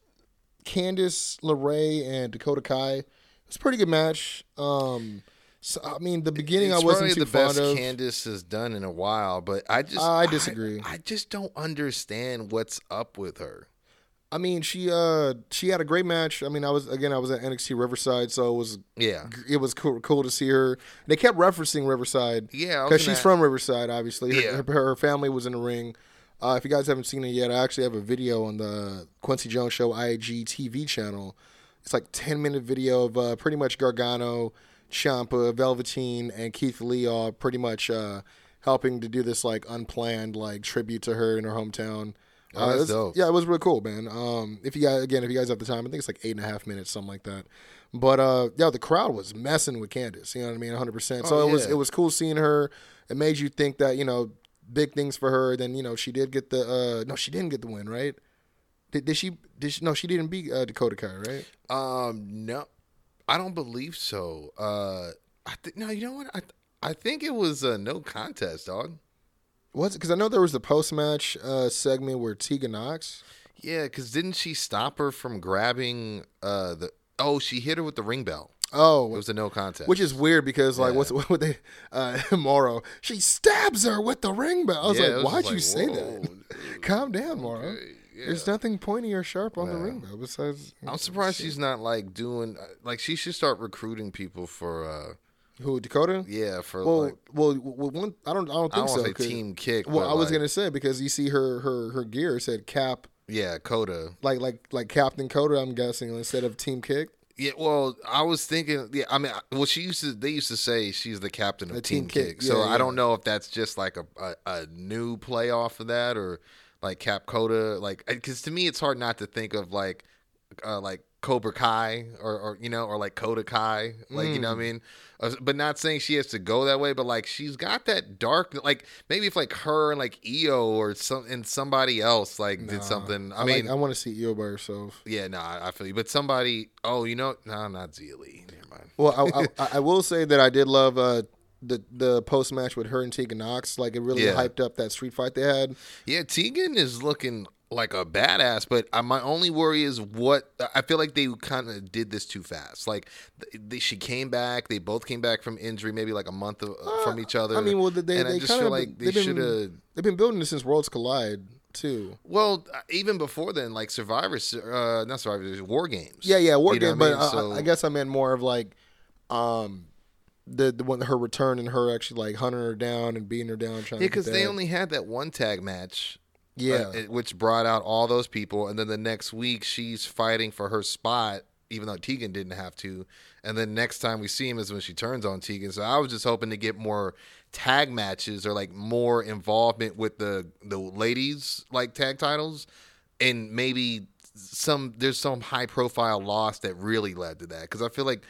Candice LeRae and Dakota Kai. It was a pretty good match. Um, so, I mean, the beginning it's I wasn't too the best of. Candice has done in a while, but I just I disagree. I, just don't understand what's up with her. I mean, she uh she had a great match. I mean, I was again I was at NXT Riverside, so it was Yeah, it was cool, cool to see her. They kept referencing Riverside. Yeah, because she's from Riverside. Obviously, her, Yeah. her, her family was in the ring. Uh, if you guys haven't seen it yet, I actually have a video on the Kwency Jones Show IG TV channel. It's like ten minute video of uh, pretty much Gargano, Ciampa, Velveteen, and Keith Lee all pretty much uh, helping to do this like unplanned like tribute to her in her hometown. Oh, Uh, that's it's- dope. Yeah, it was really cool, man. Um, if you guys again, if you guys have the time, I think it's like eight and a half minutes, something like that. But uh, yeah, the crowd was messing with Candice. You know what I mean, 100. percent So Oh, it was it was cool seeing her. It made you think that you know big things for her. Then you know she did get the uh, no, she didn't get the win, right? Did, did she? Did she? No, she didn't beat uh, Dakota Kai, right? Um, no, I don't believe so. Uh, I think no. You know what? I I think it was a no contest, dog. Was it? Because I know there was the post match uh, segment where Tegan Knox. Yeah, because didn't she stop her from grabbing uh the? Oh, she hit her with the ring bell. Oh, It was a no contest. Which is weird because like Yeah. what's [laughs] what they uh [laughs] Mauro she stabs her with the ring bell. I was Yeah, like, was why'd you say that? [laughs] Calm down, Mauro. Okay, yeah. There's nothing pointy or sharp on the ring bell besides. I'm surprised she's not like doing like she should start recruiting people for uh Who Dakota? yeah for Well, like well, well, one, I don't, I don't I think don't so. want to 'cause- say team kick. Well, I was like, gonna say because you see her, her, her gear said Cap, yeah Coda like, like, like Captain Coda. I'm guessing instead of Team Kick. Yeah, well, I was thinking. Yeah, I mean, well, she used to. They used to say she's the captain of The Team, Team Kick. Kick, So yeah, I don't know if that's just like a, a a new play off of that or like Cap Coda. Like, because to me, it's hard not to think of like uh, like Cobra Kai or or you know or like Coda Kai. Like you know what I mean. Uh, but not saying she has to go that way. But like she's got that dark. Like maybe if like her and like Io or some and somebody else like did something. I, I, mean. like, I want to see Io by herself. yeah, no, I I feel you. But somebody, oh, you know, no, not Xia Li. Never mind. Well, I, I, I will say that I did love uh, the the post match with her and Tegan Knox. Like it really Yeah. hyped up that street fight they had. Yeah, Tegan is looking like a badass, but uh, my only worry is what I feel like they kind of did this too fast. Like they, she came back, they both came back from injury, maybe like a month of, uh, from each other. I mean, well, they and they I just feel like they should have. They've been building this since Worlds Collide too. Well, uh, even before then, like Survivors, uh, not Survivors, War Games. Yeah, yeah, war You know game. I But mean? I, So- I guess I meant more of like, um, the the one her return and her actually like hunting her down and beating her down. Trying Yeah, because they only had that one tag match. Yeah. uh, which brought out all those people, and then the next week she's fighting for her spot, even though Tegan didn't have to. And then next time we see him is when she turns on Tegan. So I was just hoping to get more tag matches or like more involvement with the the ladies like tag titles, and maybe some there's some high profile loss that really led to that because I feel like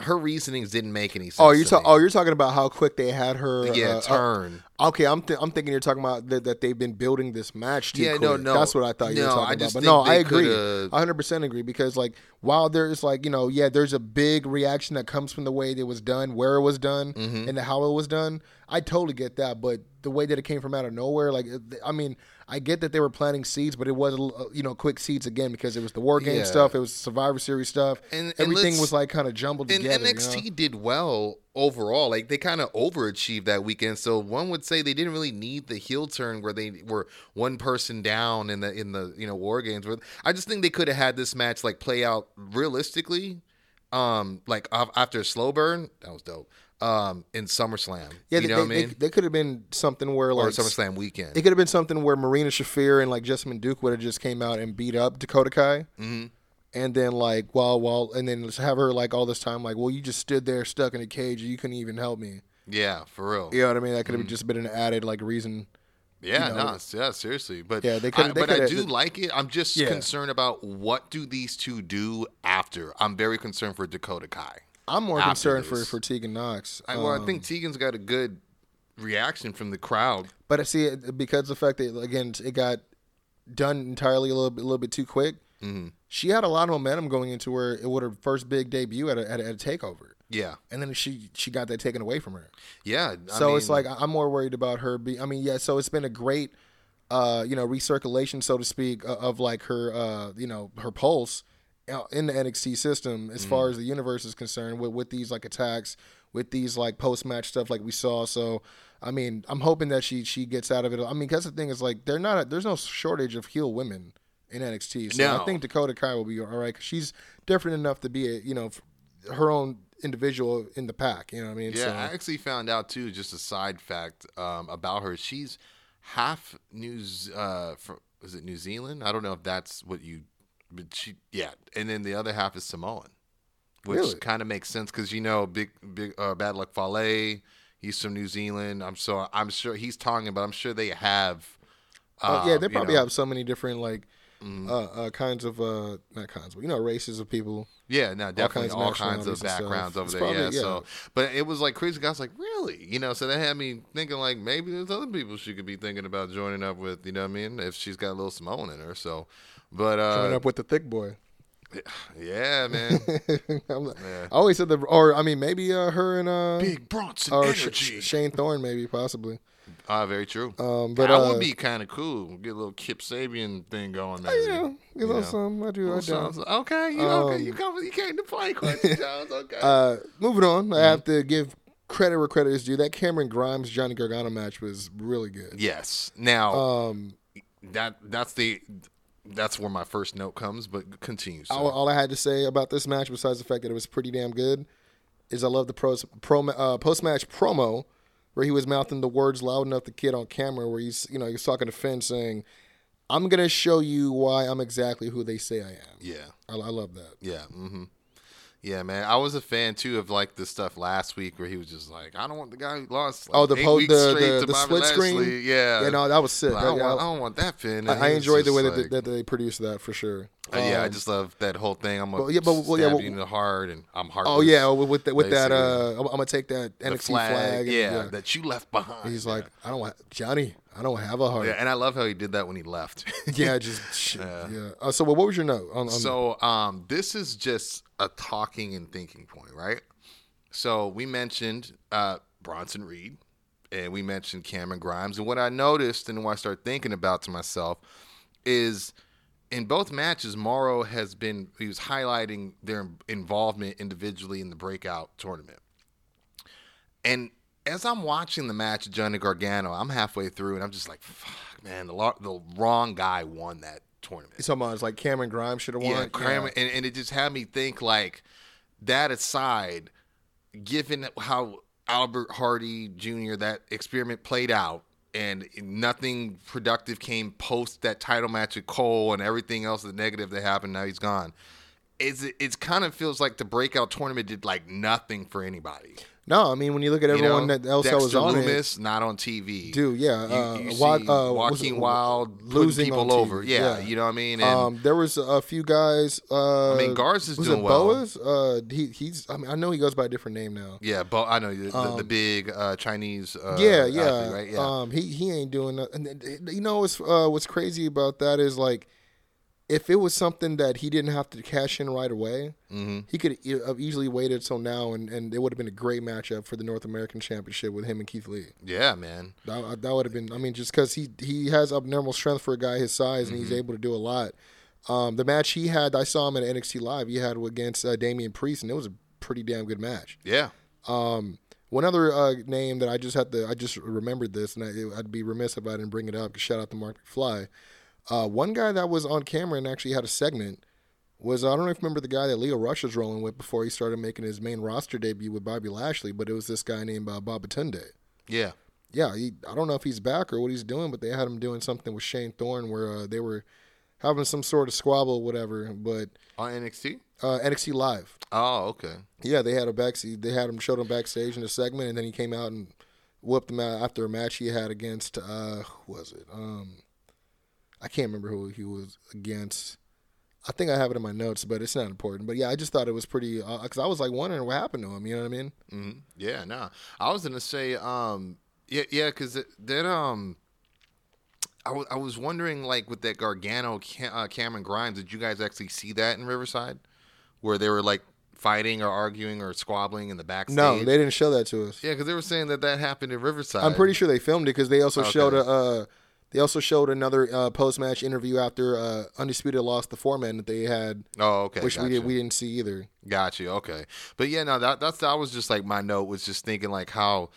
her reasonings didn't make any sense. Oh, you're talking. Oh, you're talking about how quick they had her. yeah uh, turn. uh, okay, I'm th- I'm thinking you're talking about that, that they've been building this match. Too Yeah, no, quick. no. That's what I thought you were talking about. But no, I agree. coulda- 100 percent agree because like while there's like you know yeah there's a big reaction that comes from the way it was done, where it was done, Mm-hmm. and how it was done. I totally get that, but the way that it came from out of nowhere, like I mean, I get that they were planting seeds, but it was uh, you know quick seeds again because it was the war game Yeah. stuff, it was Survivor Series stuff, And- and everything let's- was like kind of jumbled And together. you NXT know? did well overall. Like they kind of overachieved that weekend. So one would say they didn't really need the heel turn where they were one person down in the in the you know war games. But I just think they could have had this match like play out realistically. Um, like after a slow burn, that was dope. Um, in SummerSlam, Yeah, you they, know what I mean, they, could have been something where or SummerSlam weekend. It could have been something where Marina Shafir and like Jessamyn Duke would have just came out and beat up Dakota Kai, hmm and then like while while and then just have her like all this time like, well, you just stood there stuck in a cage, and you couldn't even help me. Yeah, for real. You know what I mean? That could have Mm-hmm. just been an added like reason. Yeah, you know, no, yeah, seriously. But Yeah, they coulda- but I do like it. I'm just Yeah. concerned about what do these two do after. I'm very concerned for Dakota Kai. I'm more concerned for this. for Tegan Knox. I, well, I Um, think Tegan's got a good reaction from the crowd. But I see it because the fact that again it got done entirely a little bit, a little bit too quick. Mm-hmm. She had a lot of momentum going into her it would her first big debut at a, at a, at a takeover, Yeah, and then she she got that taken away from her. yeah. I so it's like I'm more worried about her. Be I mean, yeah. So it's been a great, uh, you know, recirculation, so to speak, of, of like her, uh, you know, her pulse in the NXT system as far as the universe is concerned with with these like attacks, with these like post match stuff like we saw. So I mean, I'm hoping that she she gets out of it. I mean, because the thing is like they're not there's no shortage of heel women in NXT. So No. I think Dakota Kai will be all right because she's different enough to be a you know her own individual in the pack. You know what I mean? yeah. So- I actually found out too. Just a side fact um, about her. She's half New. Uh, from, is it New Zealand? I don't know if that's what you. But she, yeah, and then the other half is Samoan, which Really? kind of makes sense because you know, big, big, uh, Bad Luck Fale. He's from New Zealand. I'm so I'm sure he's talking but I'm sure they have. Oh, yeah, um, they you probably know- have so many different like uh, uh, kinds of uh, not kinds, but you know, races of people. Yeah, no, definitely kinds of all kinds of nationalities and stuff. backgrounds over It's there. probably- yeah, yeah. so but it was like crazy. Guys like really, you know. So that had me thinking like maybe there's other people she could be thinking about joining up with. You know what I mean? If she's got a little Samoan in her. So, but Coming uh, up with the thick boy. [sighs] yeah, man, [laughs] like- I always said the, or I mean, maybe uh, her and uh, big Bronson or energy. Sh- Shane Thorne, maybe possibly. Ah, very true. Um, but that uh, would be kind of cool. Get a little Kip Sabian thing going. Maybe. yeah, you know, know. some I do. I do. something. Okay, you okay? Um, You come. You came to play, Kwency [laughs] Jones. Okay. Uh, moving on, Mm-hmm. I have to give credit where credit is due. That Cameron Grimes Johnny Gargano match was really good. yes. Now Um, that that's the that's where my first note comes. But continues. sir. all, all I had to say about this match, besides the fact that it was pretty damn good, is I love the pros, pro, uh, post match promo where he was mouthing the words loud enough to kid on camera, where he's you know he was talking to Finn saying, "I'm gonna show you why I'm exactly who they say I am." yeah. I, I love that. Yeah. Mm-hmm. Yeah, man. I was a fan too of like the stuff last week where he was just like, I don't want the guy who lost. Like, Oh, the po- the- the- the split screen? Lashley. Yeah. Yeah, no, that was sick. I don't, I- want, I- don't want that Finn. I, I enjoyed the way that, like- they, that they produced that for sure. Uh, yeah, I Um, just love that whole thing. I'm gonna but yeah, but- well, yeah, well- you in the heart, and I'm heartless. Oh yeah, with with, that with that, uh, I'm, I'm gonna take that NXT flag, flag. and- yeah, that you left behind. He's yeah. like, I don't want Johnny. I don't have a heart. yeah, and I love how he did that when he left. [laughs] Yeah, just [laughs] shit, yeah. Uh, so, what was your note? On, on So um, this is just a talking and thinking point, right? So we mentioned uh, Bronson Reed, and we mentioned Cameron Grimes, and what I noticed and what I started thinking about to myself is in both matches, Mauro has been he was highlighting their involvement individually in the breakout tournament, and as I'm watching the match, Johnny Gargano, I'm halfway through, and I'm just like, "Fuck, man, the lo- the wrong guy won that tournament." About like Cameron Grimes should have won. Yeah, Kramer, And, and it just had me think like that aside, given how Albert Hardy Jr. that experiment played out and nothing productive came post that title match with Cole and everything else the negative that happened now he's gone. It's it kind of feels like the breakout tournament did like nothing for anybody. No, I mean when you look at You everyone know, that else that was Dexter on it, Lumis not on TV. dude, yeah, You, uh, you Wa- see uh, it- Wild losing people over. Yeah, you know what I mean. And um, there was a few guys. Uh, I mean, Garza is was doing it well. Boas? Uh, he, he's. I mean, I know he goes by a different name now. Yeah, but I know the, the, the Um, big uh, Chinese. Uh, yeah, yeah. athlete, right? Yeah. Um, he he ain't doing nothing. You know what's uh, what's crazy about that is like, if it was something that he didn't have to cash in right away, mm-hmm. he could have easily waited till now, and, and it would have been a great matchup for the North American Championship with him and Keith Lee. Yeah, man. That, that would have been. I mean, just because he he has abnormal strength for a guy his size, and Mm-hmm. he's able to do a lot. Um, the match he had, I saw him at NXT Live. He had against uh, Damian Priest, and it was a pretty damn good match. Yeah. Um, One other uh, name that I just had to, I just remembered this, and I, I'd be remiss if I didn't bring it up. Shout out to Mark McFly. Uh, one guy that was on camera and actually had a segment was I don't know if you remember the guy that Lio Rush was rolling with before he started making his main roster debut with Bobby Lashley, but it was this guy named uh, Babatunde. Yeah. Yeah, he, I don't know if he's back or what he's doing, but they had him doing something with Shane Thorne where uh, they were having some sort of squabble, or whatever. But On NXT? uh, NXT Live, Oh, okay. yeah, they had a backstage. They had him showed him backstage in a segment, and then he came out and whooped him out after a match he had against. Uh, who was it? Um, I can't remember who he was against. I think I have it in my notes, but it's not important. But yeah, I just thought it was pretty because I was like wondering what happened to him. You know what I mean? hmm Yeah, no. I was gonna say, um, yeah, yeah, because that, um, I I was wondering, like, with that Gargano Cam- uh, Cameron Grimes, did you guys actually see that in Riverside, where they were like fighting or arguing or squabbling in the backstage? No, they didn't show that to us. Yeah, because they were saying that that happened in Riverside. I'm pretty sure they filmed it because they also Okay. showed a. Uh, they also showed another uh, post match interview after uh, Undisputed lost the four man that they had, Oh, okay. which we did we didn't see either. Got you. Okay, but yeah, no, that that's that was just like my note was just thinking like how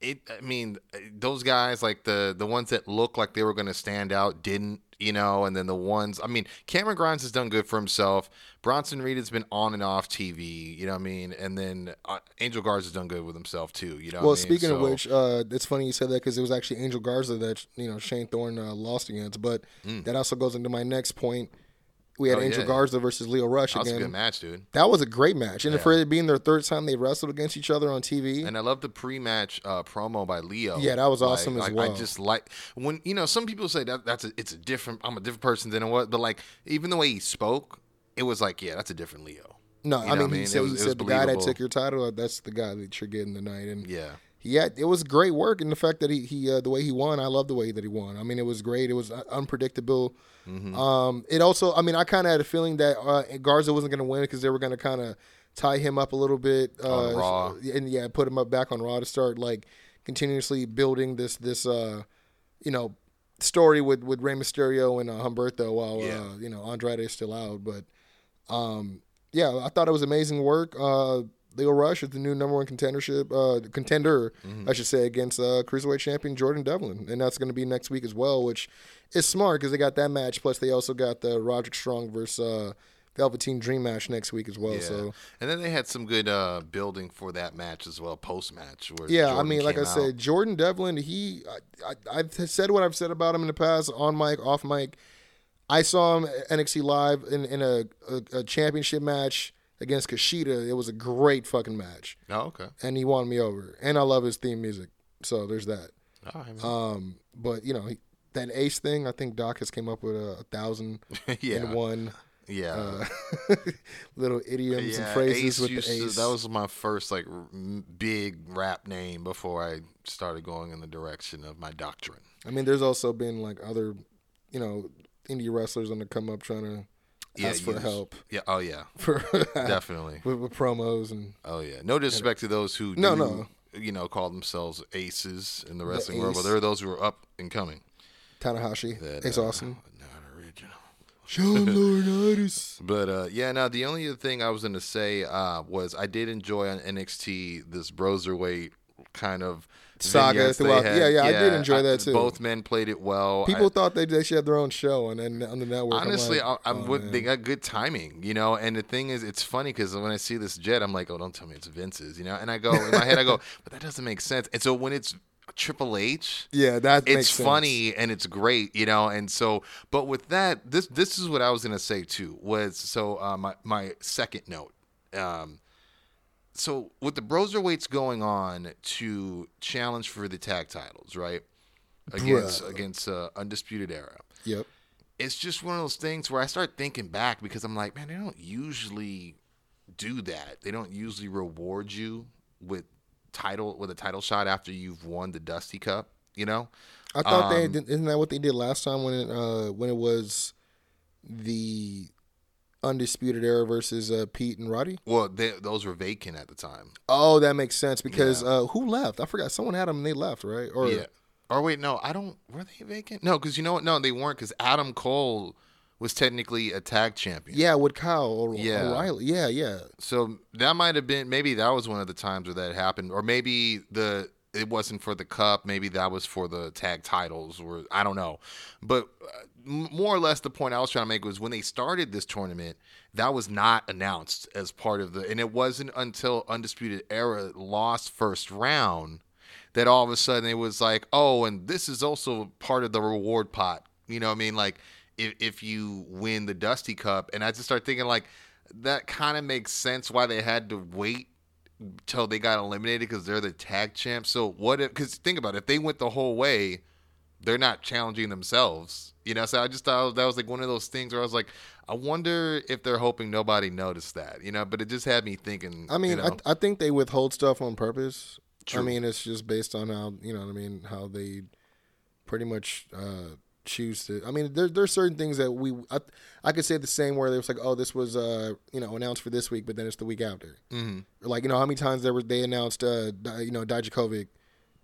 it. I mean, those guys like the the ones that looked like they were going to stand out didn't, you know, and then the ones. I mean, Cameron Grimes has done good for himself. Bronson Reed has been on and off TV, you know what I mean, and then uh, Angel has done good with himself too, you know. Well, what I mean? speaking of So- which, uh, it's funny you said that because it was actually Angel Garza that you know Shane Thorne uh, lost against. But that also goes into my next point. We had. Oh, Angel yeah. Garza versus Lio Rush again. that was a good match, dude. That was a great match, and Yeah. for it being their third time they wrestled against each other on TV, And I love the pre-match uh, promo by Lio. Yeah, that was Like- awesome as like, well. I just like when you know some people say that that's a, it's a different. I'm a different person than what, but like even the way he spoke, it was like yeah, that's a different Lio. no, You I mean, I he mean? said, was- he said the guy that took your title, uh, that's the guy that you're getting tonight, and Yeah. Yeah, it was great work, and the fact that he he uh, the way he won, I love the way that he won. I mean, it was great. It was uh, unpredictable. Mm-hmm. Um, it also, I mean, I kind of had a feeling that uh, Garza wasn't going to win because they were going to kind of tie him up a little bit uh, Raw. and yeah, put him up back on Raw to start like continuously building this this uh, you know story with with Rey Mysterio and uh, Humberto while Yeah. uh, you know Andrade is still out, but um, yeah, I thought it was amazing work. Lio Rush is the new number one contendership uh, contender, Mm-hmm. I should say, against uh, cruiserweight champion Jordan Devlin, and that's going to be next week as well, which is smart because they got that match. Plus, they also got the Roderick Strong versus uh, Velveteen Dream match next week as well. Yeah. So And then they had some good uh, building for that match as well, post match. Where yeah, I mean, like I came said. Jordan Devlin, he, I, I, I've said what I've said about him in the past, on mic, off mic. I saw him at NXT live in, in a, a, a championship match against Kushida. It was a great fucking match, Oh, okay. and he won me over. And I love his theme music, so there's that. All right, man. Um, but you know he, that Ace thing, I think Doc has came up with a, a thousand [laughs] yeah. and one yeah. uh, [laughs] little idioms and phrases Ace with the to- Ace. that was my first like r- big rap name before I started going in the direction of my doctrine. I mean, there's also been like other, you know, indie wrestlers on the come up trying to Yeah, ask for use- help Yeah. Oh yeah. [laughs] for Definitely. [laughs] with, with promos and Oh yeah. No disrespect to those who No, do, no. you know call themselves aces in the wrestling world, but there are those who are up and coming. Tanahashi. That, Ace uh, Austin. [laughs] Not original. Sean Laurinaitis. But uh, yeah, now the only other thing I was gonna say uh, was I did enjoy on NXT this broserweight kind of Saga throughout- had. yeah, yeah, I did enjoy that too. Both men played it well. People I- thought they, they should have their own show and then on the network. I'm Honestly, like, I, I'm oh, with, they got good timing, you know. And the thing is, it's funny because when I see this jet, I'm like, oh, don't tell me it's Vince's, you know. And I go in my head, I go, [laughs] but that doesn't make sense. And so when it's Triple H, yeah, that makes it's funny and it's great, you know. And so, but with that, this this is what I was gonna say too. Was so uh, my my second note. Um, so with the broserweights going on to challenge for the tag titles, right? Against Bruh. against uh, undisputed era Yep. it's just one of those things where I start thinking back because I'm like, man, they don't usually do that. They don't usually reward you with title with a title shot after you've won the Dusty Cup. You know? I thought they Um, did, isn't that what they did last time when it uh when it was the undisputed era versus uh, Pete and Roddy? Well, they, those were vacant at the time. Oh, that makes sense because Yeah. uh, who left? I forgot. Someone had them and they left, right? Or yeah. Or wait, no, I don't. Were they vacant? No, because you know what? No, they weren't. Because Adam Cole was technically a tag champion. Yeah, with Kyle or Yeah. O'Reilly. Yeah, yeah. So that might have been maybe that was one of the times where that happened, or maybe the it wasn't for the cup. Maybe that was for the tag titles, or I don't know. But uh, more or less, the point I was trying to make was when they started this tournament, that was not announced as part of the, and it wasn't until Undisputed Era lost first round that all of a sudden it was like, oh, and this is also part of the reward pot. You know what I mean? Like if if you win the Dusty Cup, and I just start thinking like that kind of makes sense why they had to wait till they got eliminated because they're the tag champs. So what if? Because think about it, if they went the whole way, they're not challenging themselves. You know, so I just thought that was like one of those things where I was like, I wonder if they're hoping nobody noticed that. You know, but it just had me thinking. I mean, you know, I, I think they withhold stuff on purpose. True. I mean, it's just based on how you know. what I mean, how they pretty much uh, choose to. I mean, there there's certain things that we. I, I could say the same where it was like, oh, this was uh you know announced for this week, but then it's the week after. Mm-hmm. Like you know how many times there were they announced uh you know Dijakovic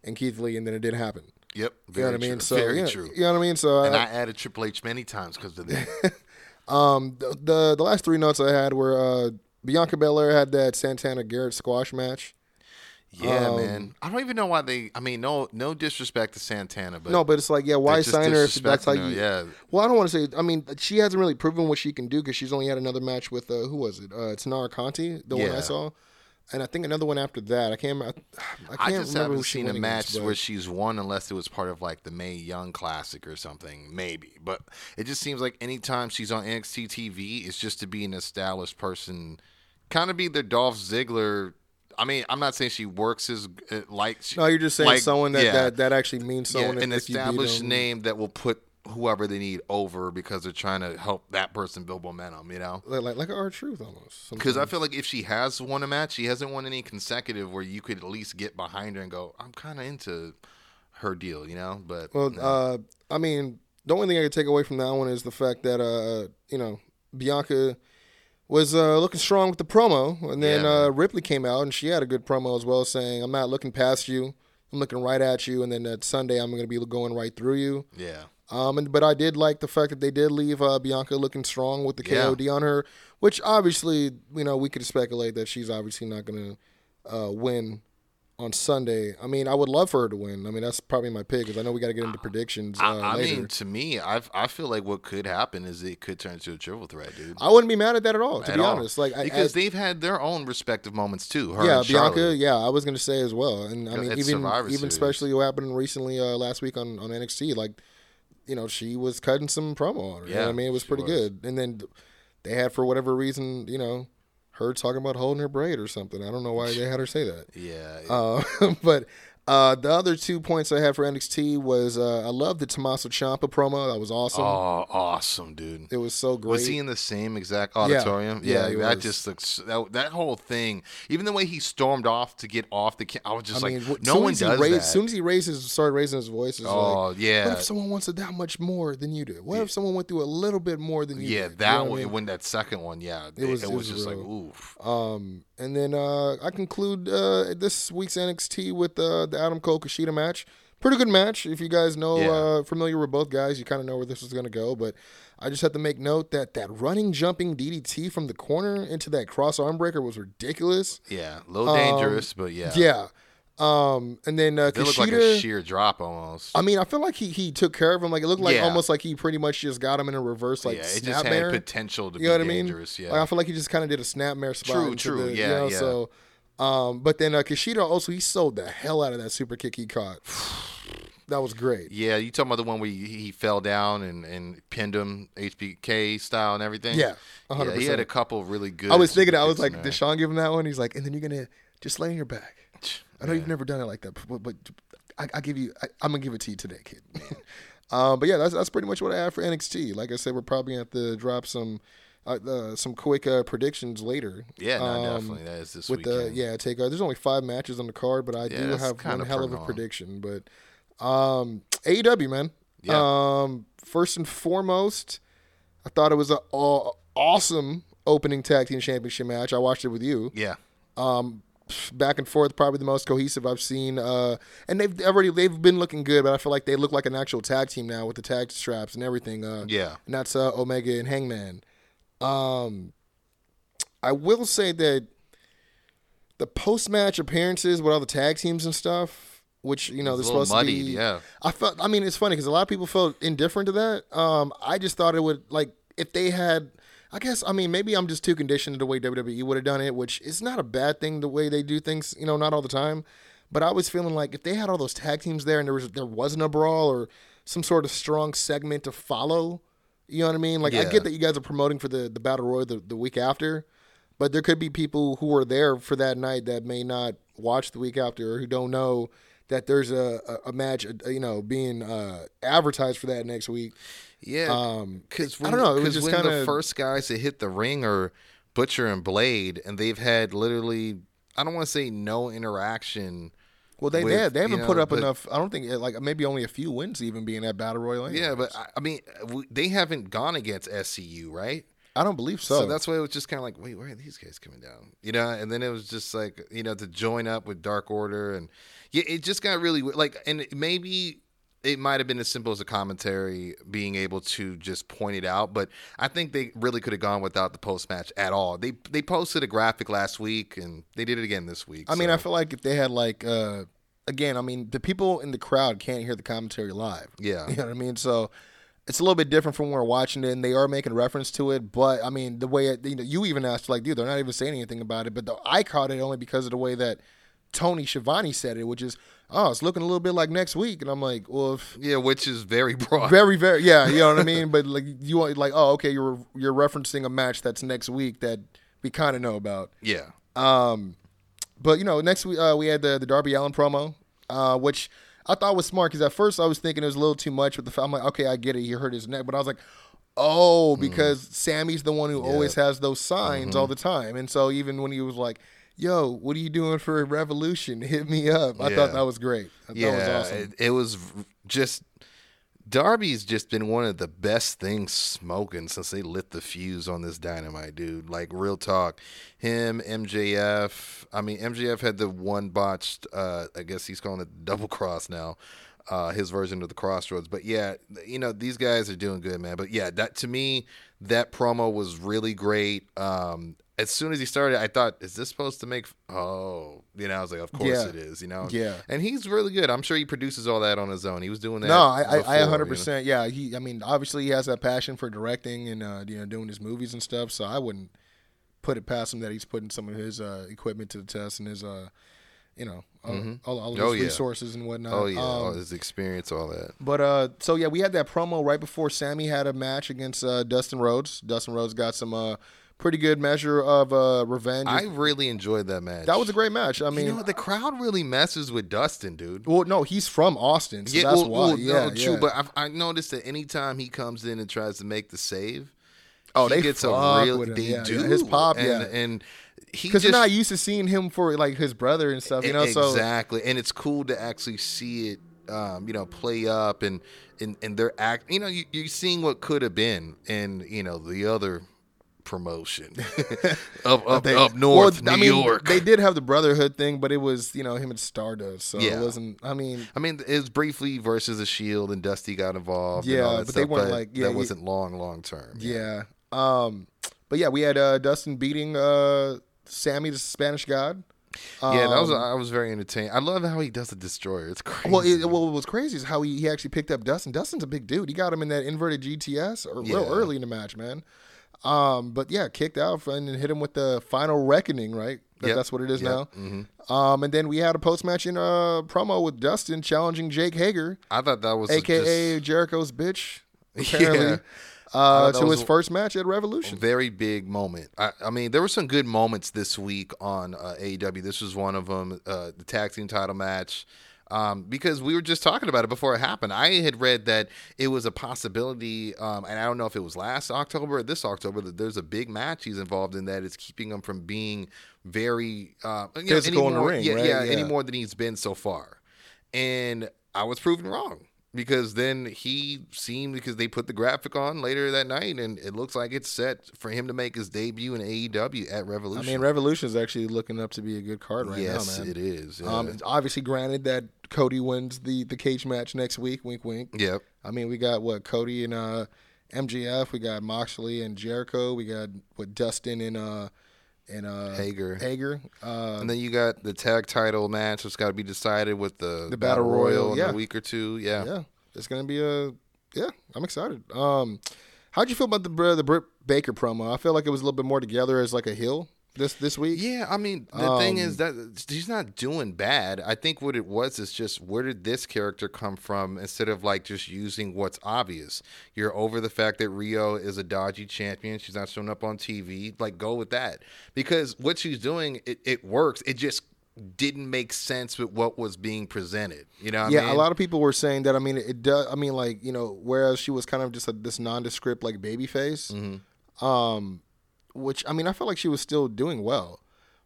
and Keith Lee, and then it didn't happen. Yep, You know what I mean? true. So very yeah, true. You know what I mean? So And uh, I added Triple H many times because of that. [laughs] Um, the, the the last three notes I had were uh, Bianca Belair had that Santana Garrett squash match. Yeah, Um, man. I don't even know why they. I mean, no, no disrespect to Santana, but no, but it's like, yeah, why sign her if that's how disrespecting you? yeah. Well, I don't want to say. I mean, she hasn't really proven what she can do because she's only had another match with uh, who was it? Uh, Taynara Conti, the one I Yeah. saw, and I think another one after that. I can't. I, [sighs] I can't just remember haven't seen a match against, where she's won unless it was part of like the Mae Young Classic or something, maybe. But it just seems like anytime she's on NXT TV, it's just to be an established person, kind of be the Dolph Ziggler. I mean, I'm not saying she works as uh, like. she- No, you're just saying like, someone that, yeah, that that actually means yeah, someone. an you beat established name that will put whoever they need over because they're trying to help that person build momentum. You know. like like, like R-Truth almost. Because I feel like if she has won a match, she hasn't won any consecutive where you could at least get behind her and go, I'm kind of into her deal, you know? But Well, no. uh, I mean, the only thing I could take away from that one is the fact that uh, you know, Bianca was uh, looking strong with the promo, and then Yeah, uh. Ripley came out and she had a good promo as well, saying, "I'm not looking past you, I'm looking right at you, and then that Sunday I'm going to be going right through you." yeah. Um, and, but I did like the fact that they did leave uh, Bianca looking strong with the Yeah. KOD on her, which obviously, you know, we could speculate that she's obviously not going to uh, win on Sunday. I mean, I would love for her to win. I mean, that's probably my pick because I know we got to get into predictions uh, I, I mean, to me, I I feel like what could happen is it could turn into a triple threat, dude. I wouldn't be mad at that at all, to At be all. honest. Like, because I, they've had their own respective moments too. Her yeah, Bianca. Yeah, I was going to say as well, and I mean, even Survivor even Series. especially what happened recently uh, last week on on NXT, like, you know, she was cutting some promo on her. you know Yeah, I mean, it was pretty was. good. And then they had, for whatever reason, you know, her talking about holding her braid or something. I don't know why they had her say that. Yeah. Uh, [laughs] but uh, the other two points I had for NXT was uh, I love the Tommaso Ciampa promo. That was awesome. oh, awesome, dude. it was so great. Was he in the same exact auditorium? Yeah, Yeah, he that was. just looks that, that whole thing. Even the way he stormed off to get off the, I was just I like, mean, wh- no one as does raised, that. soon as he raised his, started raising his voice, Oh, like, yeah. What if someone wants it that much more than you do? What if someone went through a little bit more than you yeah, did? You that know what I one. mean? When that second one, yeah, it was- was, it was just like, real. oof. Um, and then uh, I conclude uh, this week's NXT with uh, the Adam Cole Kushida match. Pretty good match. If you guys know, Yeah. uh, familiar with both guys, you kind of know where this is going to go. But I just have to make note that that running, jumping DDT from the corner into that cross arm breaker was ridiculous. Yeah, a little dangerous, but yeah, Um, Yeah. Um, and then uh, It looked like a Kushida. sheer drop almost. I mean, I feel like he he took care of him. Like it looked like Yeah. almost like he pretty much just got him in a reverse like yeah, it just snapmare. had potential to You know what be I mean? dangerous. Yeah, Like I feel like he just kind of did a snapmare spot. True, true. The, you Yeah, know, yeah. So, um, but then uh, Kushida also he sold the hell out of that super kick he caught. [sighs] that was great. yeah. You talking about the one where he, he fell down and, and pinned him HBK style and everything? Yeah, hundred yeah. He had a couple of really good. I was thinking, I was like, in did there. Sean give him that one? He's like, and then you're gonna just lay on your back. I know you've never done it like that, but, but I, I give you, I, I'm gonna give it to you today, kid. [laughs] um, but yeah, that's that's pretty much what I have for NXT. Like I said, we're probably gonna have to drop some. Uh, uh, some quick uh, predictions later. Yeah, no, Um, definitely. That is this with the weekend. yeah take uh, there's only five matches on the card but i Yeah, do have one hell of a long. prediction but um aew man Yeah. um first and foremost i thought it was an awesome opening tag team championship match i watched it with you yeah. pff, back and forth, probably the most cohesive I've seen. Uh, and they've already they've been looking good, but I feel like they look like an actual tag team now with the tag straps and everything. Uh, Yeah. and that's uh, Omega and Hangman. Um, I will say that the post match appearances with all the tag teams and stuff, which you know they're supposed muddied, to be. yeah. I felt. I mean, it's funny because a lot of people felt indifferent to that. Um, I just thought it would like if they had. I guess I mean maybe I'm just too conditioned to the way WWE would have done it, which is not a bad thing the way they do things. You know, not all the time. But I was feeling like if they had all those tag teams there and there was there wasn't a brawl or some sort of strong segment to follow, you know what I mean? Like I get that you guys are promoting for the the battle royal the, the week after, but there could be people who were there for that night that may not watch the week after or who don't know that there's a a, a match, uh, you know, being uh, advertised for that next week. Yeah, Um, because I don't know, it was just when the kinda- first guys to hit the ring are Butcher and Blade, and they've had literally, I don't want to say no interaction. Well, they with, they, they haven't know, put up but- enough. I don't think uh, like maybe only a few wins even being at battle royal. Yeah, but I, I mean, they haven't gone against SCU, right? I don't believe so. So. that's why it was just kind of like, wait, where are these guys coming down? You know, and then it was just like, you know, to join up with Dark Order, and yeah, it just got really like, and maybe it might have been as simple as a commentary being able to just point it out, but I think they really could have gone without the post match at all. They they posted a graphic last week, and they did it again this week. I mean, I feel like if they had like uh again, I mean, the people in the crowd can't hear the commentary live. Yeah. [laughs] You know what I mean? So it's a little bit different from when we're watching it and they are making reference to it, but I mean, the way it, you know, you even asked like, dude, they're not even saying anything about it, but the, I caught it only because of the way that Tony Schiavone said it, which is, oh, it's looking a little bit like next week, and I'm like, well, if [laughs] yeah, which is very [laughs] broad. very, very, yeah, you know what I [laughs] mean. But like, you want like, oh, okay, you're you're referencing a match that's next week that we kind of know about. yeah, Um, but you know, next week uh, we had the the Darby Allin promo, uh, which I thought was smart because at first I was thinking it was a little too much with the. I'm like, okay, I get it. He hurt his neck, but I was like, oh, because Sammy's the one who always has those signs all the time, and so even when he was like. Yo, what are you doing for a Revolution? [laughs] Hit me up. I Yeah. thought that was great. I yeah, it was awesome. it, it was just Darby's just been one of the best things smoking since they lit the fuse on this dynamite, dude. Like real talk, him MJF. I mean, MJF had the one botched. Uh, I guess he's calling it double cross now. Uh, his version of the crossroads, but yeah, you know these guys are doing good, man. But yeah, that to me, that promo was really great. Um, as soon as he started, I thought, is this supposed to make? Oh, you know, I was like, of course Yeah. it is. You know, Yeah. and he's really good. I'm sure he produces all that on his own. He was doing that. No, I, I, I before, you know? 100. percent Yeah, he. I mean, obviously he has that passion for directing and uh, you know doing his movies and stuff. So I wouldn't put it past him that he's putting some of his uh, equipment to the test and his, uh, you know, all, all, all of his Oh, yeah. resources and whatnot. Oh yeah, all Um, his experience, all that. but uh, so yeah, we had that promo right before Sammy had a match against uh, Dustin Rhodes. Dustin Rhodes got some uh, pretty good measure of uh, revenge. I really enjoyed that match. that was a great match. I mean, you know, the crowd really messes with Dustin, dude. well, no, he's from Austin, so yeah, that's well, why. well, yeah, no, true. yeah. But I've, I noticed that anytime he comes in and tries to make the save, Oh, he they gets a real. him. Yeah, do. His pop, and, yeah. and because they're not used to seeing him for like his brother and stuff, you know. So exactly, and it's cool to actually see it, um, you know, play up and and and their act. You know, you, you're seeing what could have been, and you know the other promotion [laughs] up up, They- up north, well, New I mean, York. They did have the Brotherhood thing, but it was you know him and Stardust, so Yeah. it wasn't. I mean, I mean, it was briefly versus the Shield, and Dusty got involved. and Yeah, all that but they weren't like- yeah, that yeah. wasn't long, long term. yeah. Um, but yeah, we had uh, Dustin beating uh, Sammy, the Spanish God. yeah, that was Um, I was very entertained. I love how he does the destroyer. It's crazy. Well, it, well, what was crazy is how he, he actually picked up Dustin. Dustin's a big dude. He got him in that inverted GTS or real early in the match, man. Um, but yeah, kicked out and hit him with the final reckoning, right? That, Yep. That's what it is Yep. now. Mhm. Um, and then we had a post match in uh promo with Dustin challenging Jake Hager, I thought that was aka just Jericho's bitch, [laughs] apparently, Yeah. Uh, to his first match at Revolution. very big moment. I, I mean, there were some good moments this week on uh, AEW. This was one of them. Uh, the tag team title match. Um, because we were just talking about it before it happened. I had read that it was a possibility, um, and I don't know if it was last October or this October, that there's a big match he's involved in that is keeping him from being very uh, you know, Physical in the ring, yeah, right? yeah, any more than he's been so far. And I was proven wrong. Because then he seemed because they put the graphic on later that night, and it looks like it's set for him to make his debut in AEW at Revolution. I mean, Revolution is actually looking up to be a good card right yes, now, man. it is. yeah. Um, obviously, granted that Cody wins the the cage match next week. Wink, wink. yep. I mean, we got what Cody and uh, MJF. We got Moxley and Jericho. We got what Dustin and uh and uh Hager. Hager. Uh, And then you got the tag title match that's got to be decided with the, The Battle Battle Royal, in yeah. a week or two. Yeah. yeah, it's gonna be a yeah. I'm excited. Um, how'd you feel about the Br- the Britt Baker promo? I feel like it was a little bit more together as like a heel this this week. Yeah, I mean, the thing is Um, that she's not doing bad. I think what it was is just where did this character come from instead of like just using what's obvious. You're over the fact that Riho is a dodgy champion. She's not showing up on TV. Like, go with that. Because what she's doing, it, it works. It just didn't make sense with what was being presented. You know what yeah, I mean? a lot of people were saying that. I mean, it does. I mean, like you know, whereas she was kind of just a, this nondescript like baby face, Mm-hmm. um, which I mean, I felt like she was still doing well,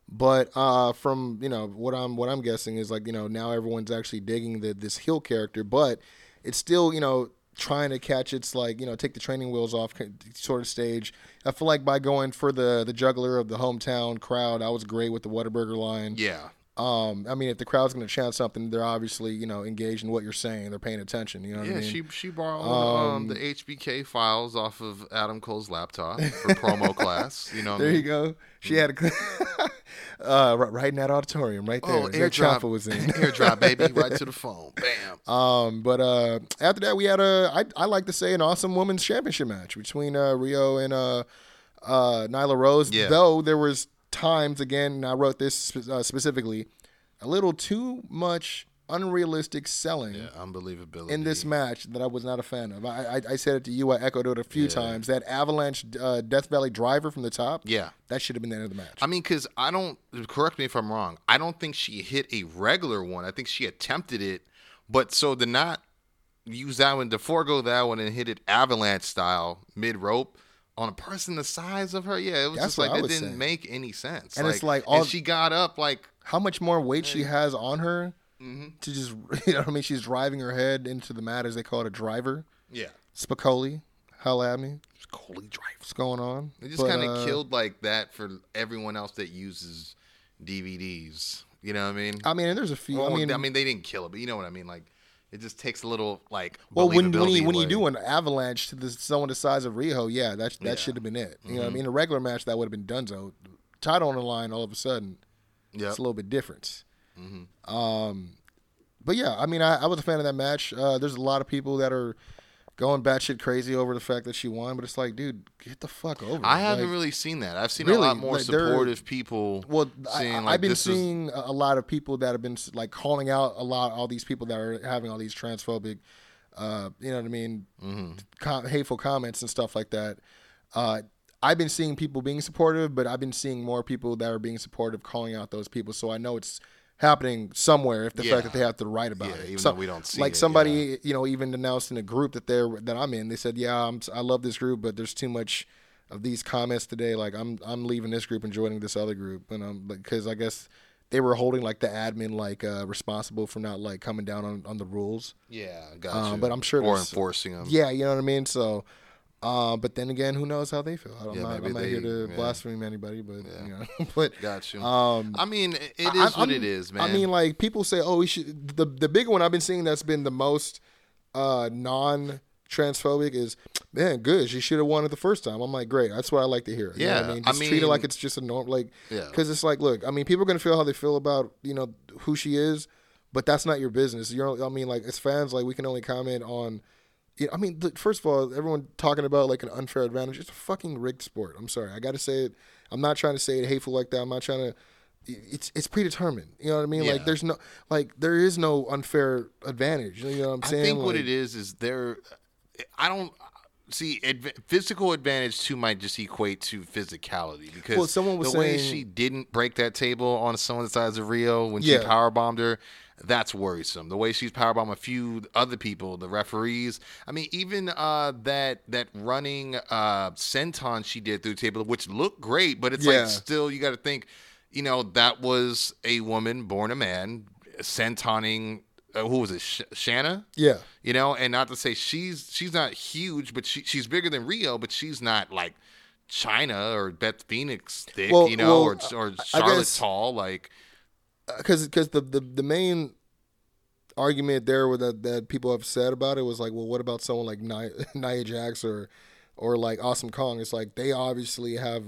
but uh, from you know what I'm what I'm guessing is like you know now everyone's actually digging the this heel character, but it's still you know trying to catch its like you know take the training wheels off sort of stage. I feel like by going for the the juggler of the hometown crowd, I was great with the Whataburger line. yeah. Um, I mean, if the crowd's going to chant something, they're obviously you know engaged in what you're saying. They're paying attention. You know what Yeah, I mean? she she borrowed um, Um, the HBK files off of Adam Cole's laptop for promo [laughs] class. You know, what I there mean? you go. She had a [laughs] uh, right, in that auditorium, right there. Oh, airdrop was in. [laughs] airdrop, baby, right to the phone. Bam. Um, but uh, after that, we had a I, I like to say an awesome women's championship match between uh, Riho and uh, uh, Nyla Rose. Yeah. Though there was times again, and I wrote this uh, specifically, a little too much unrealistic selling. Yeah, unbelievability in this match that I was not a fan of. I, I, I said it to you. I echoed it a few times. That Avalanche uh, Death Valley driver from the top. Yeah. that should have been the end of the match. I mean, because I don't correct me if I'm wrong. I don't think she hit a regular one. I think she attempted it, but so to not use that one to forego that one and hit it avalanche style mid rope on a person the size of her, yeah, it was That's just like I it didn't make any sense. And it's like all- and she got up like How much more weight she has on her Mm-hmm. to just [laughs] you know what I mean? She's driving her head into the mat as they call it a driver. yeah, Spicoli, holla at me. Coley drive. What's going on? It just kind of uh, killed like that for everyone else that uses DVDs. You know what I mean? I mean, and there's a few. Well, I mean, they didn't kill it, but you know what I mean. Like, it just takes a little like. Well, when when you when you do an avalanche to the, someone the size of Riho, yeah, that that Yeah. Mm-hmm. should have been it. You know, what I mean, a regular match that would have been Dunzo. Title on the line, all of a sudden, Yep. it's a little bit different. Mm-hmm. Um, but yeah, I mean, I, I was a fan of that match. Uh, there's a lot of people that are going batshit crazy over the fact that she won, but it's like, dude, get the fuck over. I it. haven't Like, really seen that. I've seen Really, a lot more like, supportive people. Well, saying, I- like, I've been is- seeing a a lot of people that have been like calling out a lot all these people that are having all these transphobic, uh, you know what I mean, Mm-hmm. com- hateful comments and stuff like that. Uh, I've been seeing people being supportive, but I've been seeing more people that are being supportive calling out those people. So I know it's happening somewhere. If the Yeah. fact that they have to write about Yeah, it, even So- though we don't see like it, somebody you know even announced in a group that they're that I'm in. They said, "Yeah, I'm, I love this group, but there's too much." Of these comments today, like I'm I'm leaving this group and joining this other group, and I'm because I guess they were holding like the admin like uh, responsible for not like coming down on, on the rules. Yeah, got Um, but I'm sure or enforcing them. Yeah, you know what I mean. So, uh, but then again, who knows how they feel? I'm Yeah, not, I'm not they- here to yeah. blaspheme anybody, but you know, [laughs] but got you. Um, I mean, it it I- what I'm- it is, man. I mean, like people say, oh, we should. The the big one I've been seeing that's been the most uh, non transphobic is man, good. She should have won it the first time. I'm like, great. That's what I like to hear. You Yeah, I mean, I just treat it like it's just a norm like, Yeah. because it's like, look, I mean, people are gonna feel how they feel about you know who she is, but that's not your business. You're, I mean, like as fans, like we can only comment on. I mean, first of all, everyone talking about like an unfair advantage. It's a fucking rigged sport. I'm sorry, I got to say it. I'm not trying to say it hateful like that. I'm not trying to. It's it's predetermined. You know what I mean? Yeah. Like there's no like there is no unfair advantage. You know what I'm saying? I think what it is is there. I don't see adv- physical advantage too might just equate to physicality because Well, someone was the way saying- she didn't break that table on someone the size of Riho when she power bombed her. That's worrisome. The way she's powerbombed a few other people, the referees. I mean, even uh, that that running uh, senton she did through the table, which looked great, but it's Yeah. like still you got to think, you know, that was a woman born a man sentoning uh, who was it, Sh- Shanna? Yeah. You know, and not to say she's she's not huge, but she she's bigger than Riho, but she's not like Chyna or Beth Phoenix thick, Well- you know, well, or or Charlotte guess- Tall. Like, because because the, the the main argument there with that that people have said about it was like, well, what about someone like Nia, [laughs] Nia Jax or or like Awesome Kong? It's like they obviously have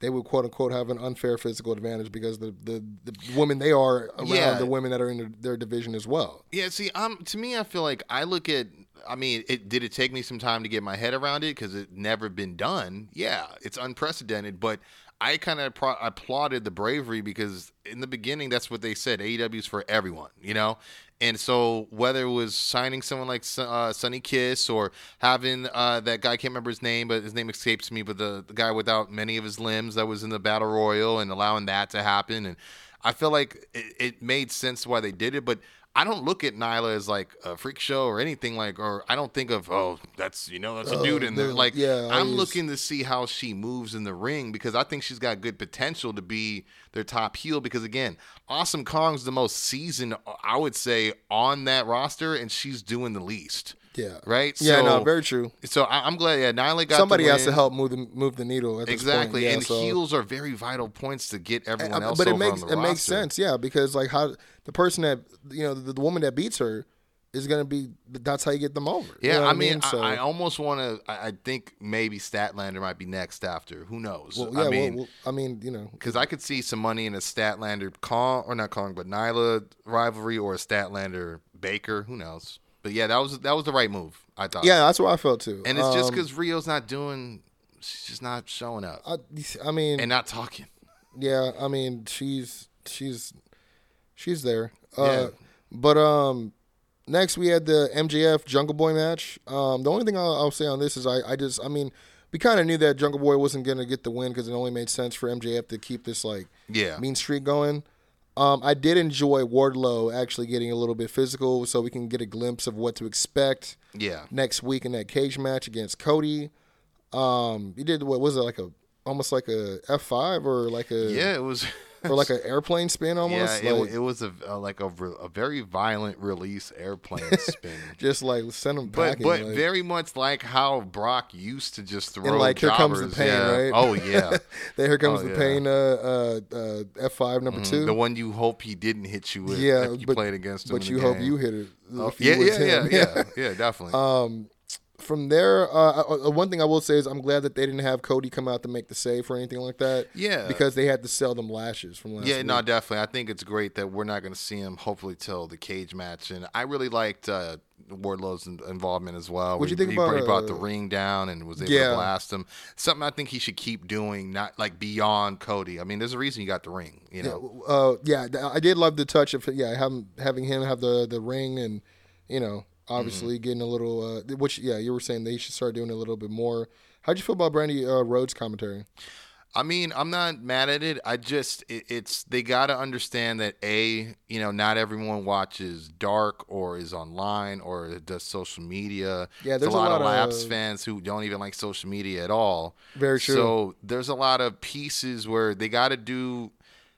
they would quote unquote have an unfair physical advantage because the the, the women they are around Yeah. the women that are in their, their division as well. Yeah, see, um, to me, I feel like I look at. I mean, it did it take me some time to get my head around it because it never been done. Yeah, it's unprecedented, but I kind of pro- applauded the bravery because in the beginning, that's what they said. AEW is for everyone, you know. And so whether it was signing someone like uh, Sonny Kiss or having uh, that guy, I can't remember his name, but his name escapes me, but the, the guy without many of his limbs that was in the battle royal and allowing that to happen, and I feel like it, it made sense why they did it, but I don't look at Nyla as like a freak show or anything like, or I don't think of oh that's you know that's a Oh, dude in there. the- Like yeah, I'm use- looking to see how she moves in the ring because I think she's got good potential to be their top heel. Because again, Awesome Kong's the most seasoned, I would say, on that roster, and she's doing the least. Yeah. Right. Yeah, so, no, very true. So I, I'm glad. Yeah, Nyla got Somebody has to help move the move the needle. Exactly. Yeah, and so- heels are very vital points to get everyone Uh, else but it makes it the makes sense, yeah, because like how the person that you know the, the woman that beats her is gonna be that's how you get them over. You Yeah, know I mean, I, So- I almost want to. I, I think maybe Statlander might be next after. Who knows? well, yeah, I well, mean, well, I mean, you know, because I could see some money in a Statlander Kong or not Kong, but Nyla rivalry or a Statlander Baker. Who knows? But yeah, that was that was the right move. I thought. yeah, that's what I felt too. and it's just Um, because Riho's not doing. She's just not showing up I, I mean, and not talking. yeah, I mean, she's she's she's there. Uh, Yeah. But um, next we had the MJF Jungle Boy match. Um, the only thing I'll, I'll say on this is I, I just I mean we kind of knew that Jungle Boy wasn't gonna get the win because it only made sense for MJF to keep this like Yeah. mean streak going. Um, I did enjoy Wardlow actually getting a little bit physical, so we can get a glimpse of what to expect Yeah. next week in that cage match against Cody. Um, he did what was it like a almost like a F five or like a Yeah, it was. [laughs] or like an airplane spin almost. yeah, it, like, it was a, a like a, re- a very violent release airplane [laughs] spin. just like send him back, But packing. but like, very much like how Brock used to just throw like, Here Comes the Pain, yeah. right? Oh yeah, [laughs] there here comes Oh, the yeah. pain. Uh, uh, uh, F five number two. the one you hope he didn't hit you with. yeah, if you but played against him. but you hope game. you hit it. Oh, yeah, yeah, yeah, [laughs] yeah, yeah, definitely. Um, from there, uh, uh, one thing I will say is I'm glad that they didn't have Cody come out to make the save or anything like that. Yeah. because they had to sell them lashes from last yeah, week. no, definitely. I think it's great that we're not going to see him hopefully till the cage match, and I really liked uh, Wardlow's in- involvement as well. What'd you think he, about, he brought the uh, ring down and was able Yeah. to blast him? Something I think he should keep doing, not like beyond Cody. I mean, there's a reason you got the ring, you know. uh, yeah, I did love the touch of yeah having having him have the the ring and you know obviously Mm-hmm. getting a little uh, which yeah you were saying they should start doing a little bit more. How'd you feel about Brandi uh, Rhodes commentary? I mean, I'm not mad at it. I just it, it's they got to understand that a you know not everyone watches Dark or is online or does social media. Yeah, There's a a lot, lot of Labs of- fans who don't even like social media at all. Very true. So there's a lot of pieces where they got to do.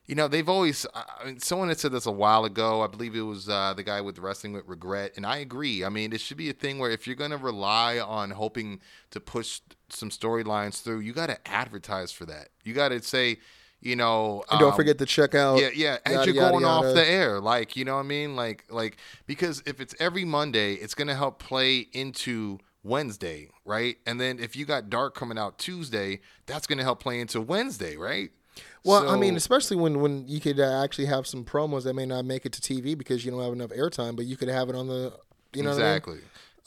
You know, they've always. I mean, someone had said this a while ago. I believe it was uh, the guy with wrestling with regret, and I agree. I mean, it should be a thing where if you're going to rely on hoping to push some storylines through, you got to advertise for that. You got to say, you know, And don't um, forget to check out. yeah, yeah. As yada, you're yada, going off yada. the air, like you know what I mean, like like because if it's every Monday, it's gonna help play into Wednesday, right? And then if you got Dark coming out Tuesday, that's gonna help play into Wednesday, right? Well, I mean, especially when when you could uh, actually have some promos that may not make it to TV because you don't have enough airtime, but you could have it on the. You know what I mean? exactly.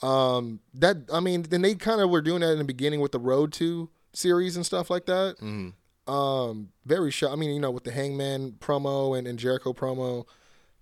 Um, that I mean, then they kind of were doing that in the beginning with the Road to series and stuff like that. Mm-hmm. Um, very shy. I mean, you know, with the Hangman promo and, and Jericho promo,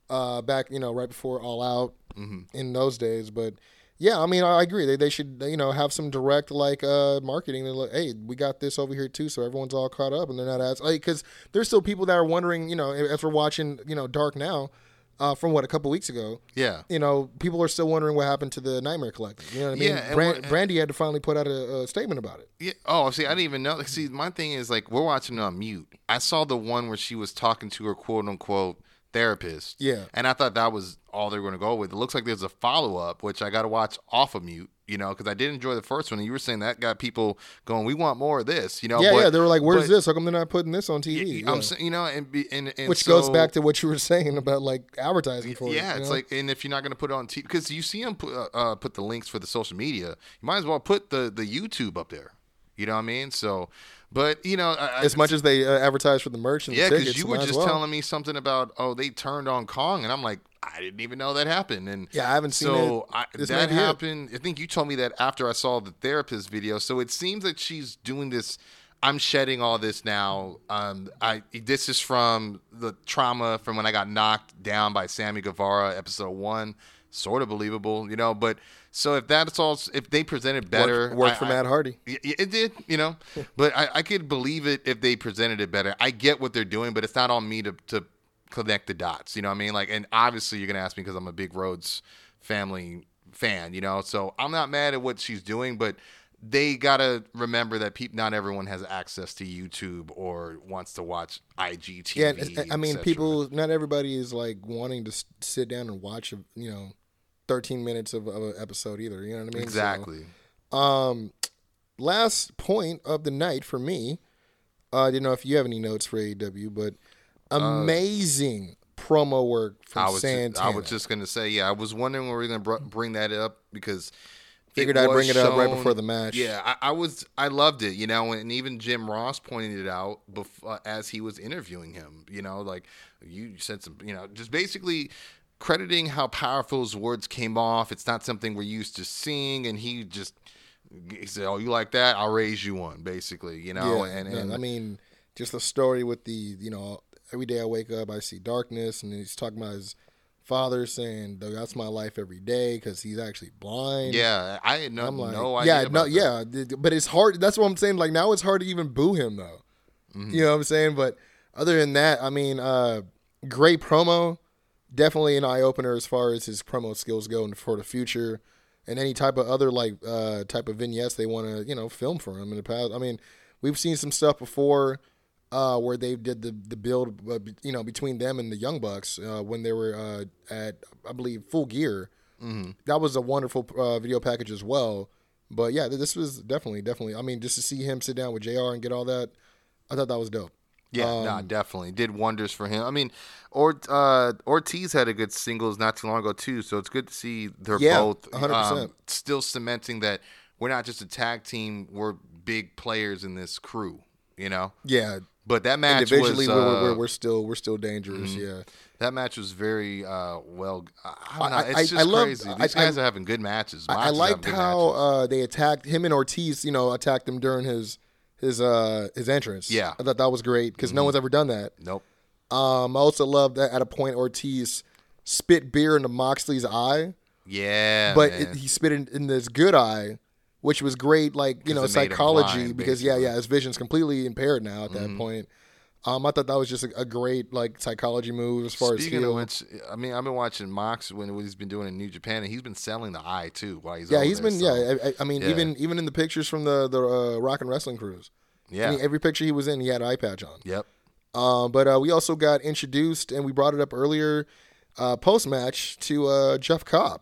uh, back you know right before All Out Mm-hmm. in those days. But yeah, I mean, I agree. They they should you know have some direct like uh marketing. They're like, hey, we got this over here too, so everyone's all caught up, and they're not as like because there's still people that are wondering. You know, as we're watching, you know, Dark now. Uh, from what a couple weeks ago, Yeah. you know, people are still wondering what happened to the Nightmare Collective. You know what I mean? Yeah, Brand, what- Brandi had to finally put out a, a statement about it. Yeah. Oh, see, I didn't even know. See, my thing is like we're watching it on mute. I saw the one where she was talking to her quote unquote therapist. Yeah. And I thought that was all they were going to go with. It looks like there's a follow up, which I got to watch off of mute. You know, because I did enjoy the first one, and you were saying that got people going. We want more of this. You know. yeah, but- yeah. They were like, "Where's but- this? How come they're not putting this on TV?" I'm saying, you know, and, and, and Which goes back to what you were [laughs] saying about like advertising for it. yeah, it's know? like, and if you're not going to put it on TV, because you see them put uh, uh, put the links for the social media, you might as well put the the YouTube up there. You know what I mean? So, but you know, I, I- as much as they uh, advertise for the merch and yeah, because you were just well. telling me something about oh they turned on Kong, and I'm like I didn't even know that happened. And Yeah, I haven't seen so it. This that might be it. happened. I think you told me that after I saw the therapist video. So it seems that she's doing this. I'm shedding all this now. Um, I this is from the trauma from when I got knocked down by Sammy Guevara, episode one. Sort of believable, you know. But so if that's all, if they presented better, Worked, worked I- for I- Matt Hardy. It did, you know, [laughs] but I, I could believe it if they presented it better. I get what they're doing, but it's not on me to, to connect the dots. You know what I mean? Like, and obviously you're gonna ask me because I'm a big Rhodes family fan. You know, so I'm not mad at what she's doing, but they gotta remember that peop not everyone has access to YouTube or wants to watch IGTV. Yeah, I mean, people. Not everybody is like wanting to sit down and watch, you know, 13 minutes of, of an episode either. You know what I mean? So, exactly. um, last point of the night for me. uh, I didn't know if you have any notes for AEW, but amazing promo work from Uh, I was just, Santana. I was just gonna say, yeah, I was wondering when we are gonna br- bring that up because Figured I'd bring it up right before the match. Yeah, I, I was, I loved it, you know, and even Jim Ross pointed it out bef- uh, as he was interviewing him. You know, like you said some, you know, just basically crediting how powerful his words came off. It's not something we're used to seeing, and he just he said, "Oh, you like that? I'll raise you one." Basically, you know, yeah, and, yeah, and I mean, just the story with the you know every day I wake up I see darkness, and he's talking about his father saying that's my life every day because he's actually blind. yeah, I had no, I'm like, no idea. yeah, no, yeah, but it's hard. That's what I'm saying. Like now, it's hard to even boo him though. Mm-hmm. You know what I'm saying? But other than that, I mean, uh, great promo. Definitely an eye opener as far as his promo skills go and for the future, and any type of other like uh, type of vignettes they want to you know film for him in the past. I mean, we've seen some stuff before uh, where they did the the build, uh, you know, between them and the Young Bucks uh, when they were uh, at I believe Full Gear. Mm-hmm. That was a wonderful uh, video package as well. But yeah, this was definitely, definitely. I mean, just to see him sit down with Jr. and get all that, I thought that was dope. Yeah, Um, nah, definitely did wonders for him. I mean, or uh, Ortiz had a good singles not too long ago too, so it's good to see they're Yeah, both 100%. um, still cementing that we're not just a tag team; we're big players in this crew. You know, Yeah, but that match individually, was we're, uh, mm-hmm. we're, we're still we're still dangerous. Yeah, that match was very uh, well. I, know. It's I- just I crazy. These I- guys are having good matches. I, I Mox is having liked how uh, they attacked him and Ortiz. You know, attacked him during his his uh his entrance. Yeah. Mm-hmm. I thought that was great because no one's ever done that. nope. Um, I also love that at a point Ortiz spit beer into Moxley's eye, Yeah, but it, he spit in, in this good eye, which was great. Like you know, it made him psychology blind, because yeah. Mm-hmm. yeah, his vision's completely impaired now at that point. Um, I thought that was just a, a great like psychology move as far Speaking as of heel. which, I mean, I've been watching Mox when what he's been doing in New Japan, and he's been selling the eye too while he's yeah, he's there, been so- yeah. I, I- mean, yeah. even even in the pictures from the the uh, Rock and Wrestling Cruise. yeah, I mean, every picture he was in, he had an eye patch on. yep. Um, but uh, we also got introduced, and we brought it up earlier, uh, post match to uh, Jeff Cobb,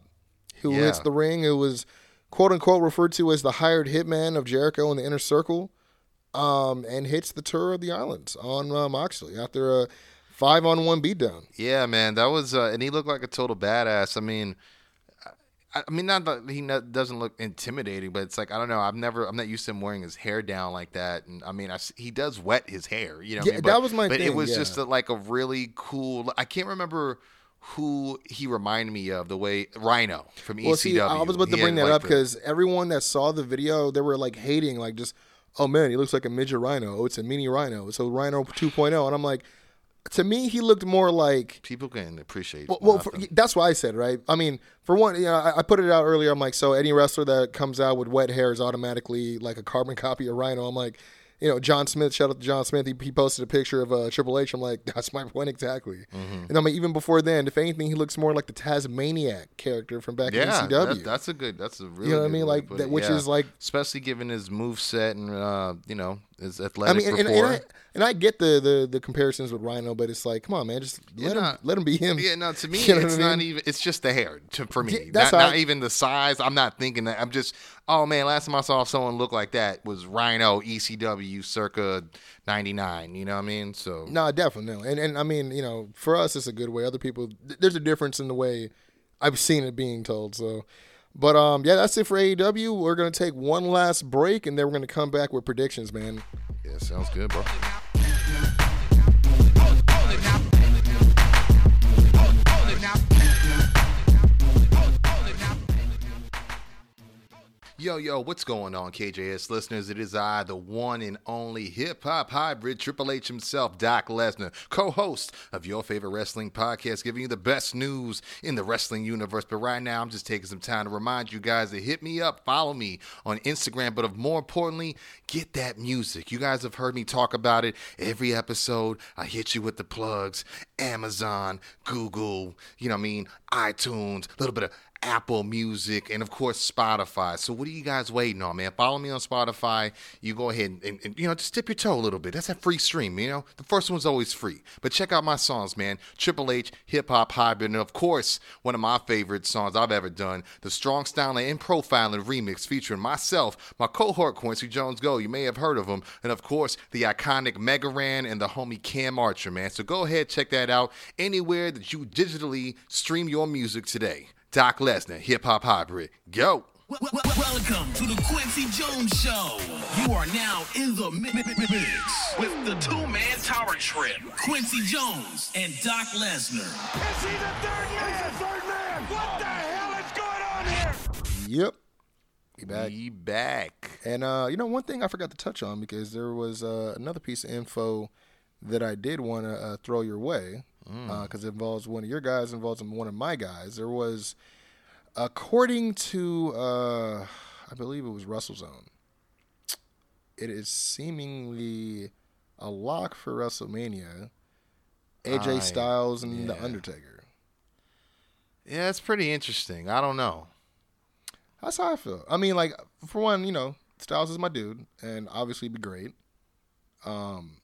who Yeah. hits the ring. Who was quote unquote referred to as the hired hitman of Jericho in the inner circle, um, and hits the tour of the islands on uh, Moxley after a five on one beatdown. Yeah, man, that was, uh, and he looked like a total badass. I mean, I, I mean, not that he not, doesn't look intimidating, but it's like I don't know. I've never, I'm not used to him wearing his hair down like that. And I mean, I he does wet his hair, you know. what I Yeah, mean? that But- was my But it was yeah. just a, like a really cool. I can't remember who he reminded me of. The way Rhino from ECW. Well, see, I was about to He bring that like, up because everyone that saw the video, they were like hating, like just, oh man, he looks like a midget rhino. Oh, it's a mini rhino. So Rhino 2.0, and I'm like, to me, he looked more like people can appreciate. Well, well for, that's why I said right. I mean, for one, you know, I, I put it out earlier. I'm like, so any wrestler that comes out with wet hair is automatically like a carbon [laughs] copy of Rhino. I'm like, you know, John Smith. Shout out to John Smith. He, he posted a picture of uh, Triple H. I'm like, [laughs] that's my point exactly. Mm-hmm. And I'm like, even before then, if anything, he looks more like the Tasmaniac character from back yeah, in ECW. that- that's a good. That's a really. You know what I mean? Like, that- which yeah. is like- especially given his move set and uh, you know I athletic mean, and, and, I, and I get the, the the comparisons with Rhino, but it's like, come on, man, just let him nah. let him be him. Yeah, no. To [laughs] me, You know it's I not mean? even. It's just the hair to, for me. Yeah, that's not not I- even the size. I'm not thinking that. I'm just. Oh man, last time I saw someone look like that was Rhino ECW circa '99. You know what I mean? So No, definitely. And and I mean, you know, for us, it's a good way. Other people, th- there's a difference in the way I've seen it being told. So, but um, yeah, that's it for AEW. We're gonna take one last break, and then we're gonna come back with predictions, man. yeah, sounds good, bro. Yo, yo, what's going on, KJS listeners? It is I, the one and only hip hop hybrid Triple H himself, Doc Lesnar, co host of your favorite wrestling podcast, giving you the best news in the wrestling universe. But right now, I'm just taking some time to remind you guys to hit me up, follow me on Instagram, but of more importantly, get that music. You guys have heard me talk about it every episode. I hit you with the plugs Amazon, Google, you know what I mean, iTunes, a little bit of Apple Music, and of course Spotify. So what are you guys waiting on, man? Follow me on Spotify. You go ahead and, and, and, you know just dip your toe a little bit. That's a free stream, you know. The first one's always free, but check out my songs, man. Triple H Hip Hop Hybrid, and of course one of my favorite songs I've ever done, the Strong Styling and Profiling remix featuring myself, my cohort Kwency Jones Go. You may have heard of him, and of course the iconic Mega Ran and the homie Cam Archer, man. So go ahead check that out anywhere that you digitally stream your music today. Doc Lesnar, Hip Hop Hybrid. Go. Wel- wel- Welcome to the Kwency Jones Show. You are now in the mi- mi- mi- mix with the two-man tower trip, Kwency Jones and Doc Lesnar. Is he the third man? the third man. What the hell is going on here? Yep, be back. Be back. And uh, you know, one thing I forgot to touch on because there was uh, another piece of info that I did want to uh, throw your way because it involves one of your guys, involves one of my guys. There was, according to, uh, I believe it was WrestleZone, it is seemingly a lock for WrestleMania. AJ I- Styles and The. Undertaker. Yeah, it's pretty interesting. I don't know. That's how I feel. I mean, like for one, you know, Styles is my dude, and obviously be great. Um,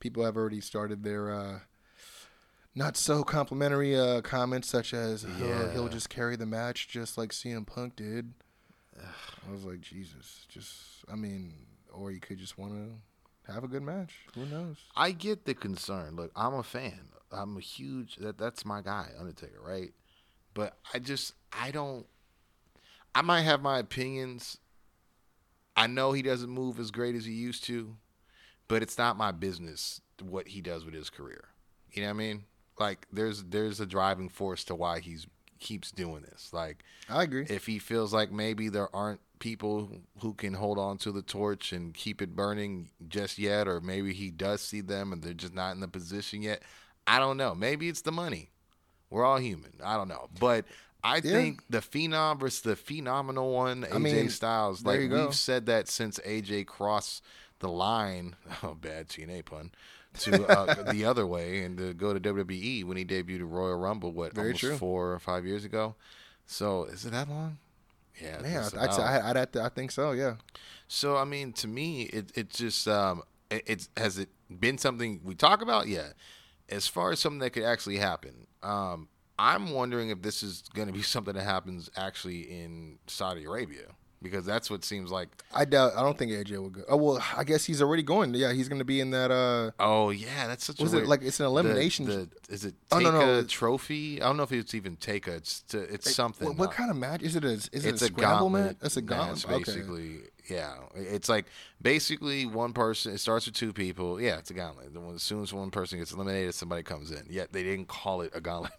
people have already started their uh, not so complimentary uh, comments, such as "He'll- Yeah. he'll just carry the match just like CM Punk did. I was like, Jesus, just I mean, or you could just want to have a good match. Who knows? I get the concern. Look, I'm a fan. I'm a huge that that's my guy, Undertaker, right? But I just I don't I might have my opinions. I know he doesn't move as great as he used to, but it's not my business what he does with his career. You know what I mean? Like there's there's a driving force to why he's keeps doing this. Like I agree. if he feels like maybe there aren't people who can hold on to the torch and keep it burning just yet, or maybe he does see them and they're just not in the position yet. I don't know. Maybe it's the money. We're all human. I don't know. But I think the phenom versus the phenomenal one, AJ mean, Styles, like we've said that since AJ crossed the line, [laughs] oh bad TNA pun, to uh, the other way and to go to WWE when he debuted at Royal Rumble, what, Very almost true. four or five years ago. So is it that long? Yeah, it's I'd, I'd, I'd, I think so. Yeah. so I mean, to me, it it's just um, it, it's has it been something we talk about? Yeah. As far as something that could actually happen, um, I'm wondering if this is going to be [laughs] something that happens actually in Saudi Arabia because that's what seems like. I doubt. I don't think AJ will go. Oh well, I guess he's already going. Yeah, he's going to be in that. uh Oh yeah, that's such Was a it like it's an elimination? The, the, is it Oh, Take no, no. a trophy? I don't know if it's even Take a. It's to, it's something. What, what kind of match is it? A, is it it's a a scramble match? It's a match, gauntlet. Okay. basically. Yeah, it's like basically one person. It starts with two people. Yeah, it's a gauntlet. As soon as one person gets eliminated, somebody comes in. Yet they didn't call it a gauntlet.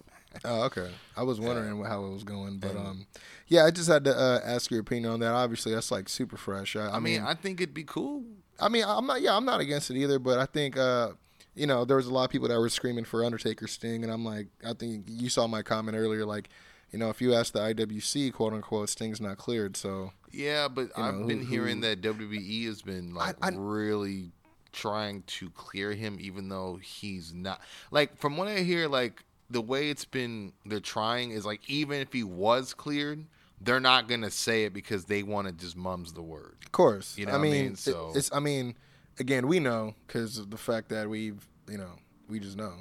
Oh, okay. I was wondering how it was going, but um, yeah, I just had to uh, ask your opinion on that. Obviously, that's like super fresh. I, I, I mean, mean, I think it'd be cool. I mean, I'm not. Yeah, I'm not against it either. But I think, uh, you know, there was a lot of people that were screaming for Undertaker Sting, and I'm like, I think you saw my comment earlier. Like, you know, if you ask the IWC, quote unquote, Sting's not cleared. So Yeah, but I've know, been who- hearing who- that WWE has been like I- really trying to clear him, even though he's not. Like from what I hear, like the way it's been, they're trying is like even if he was cleared, they're not gonna say it because they want to just mums the word. Of course. You know I what I mean, mean? So- it's. I mean, again, we know because of the fact that we've, you know, we just know.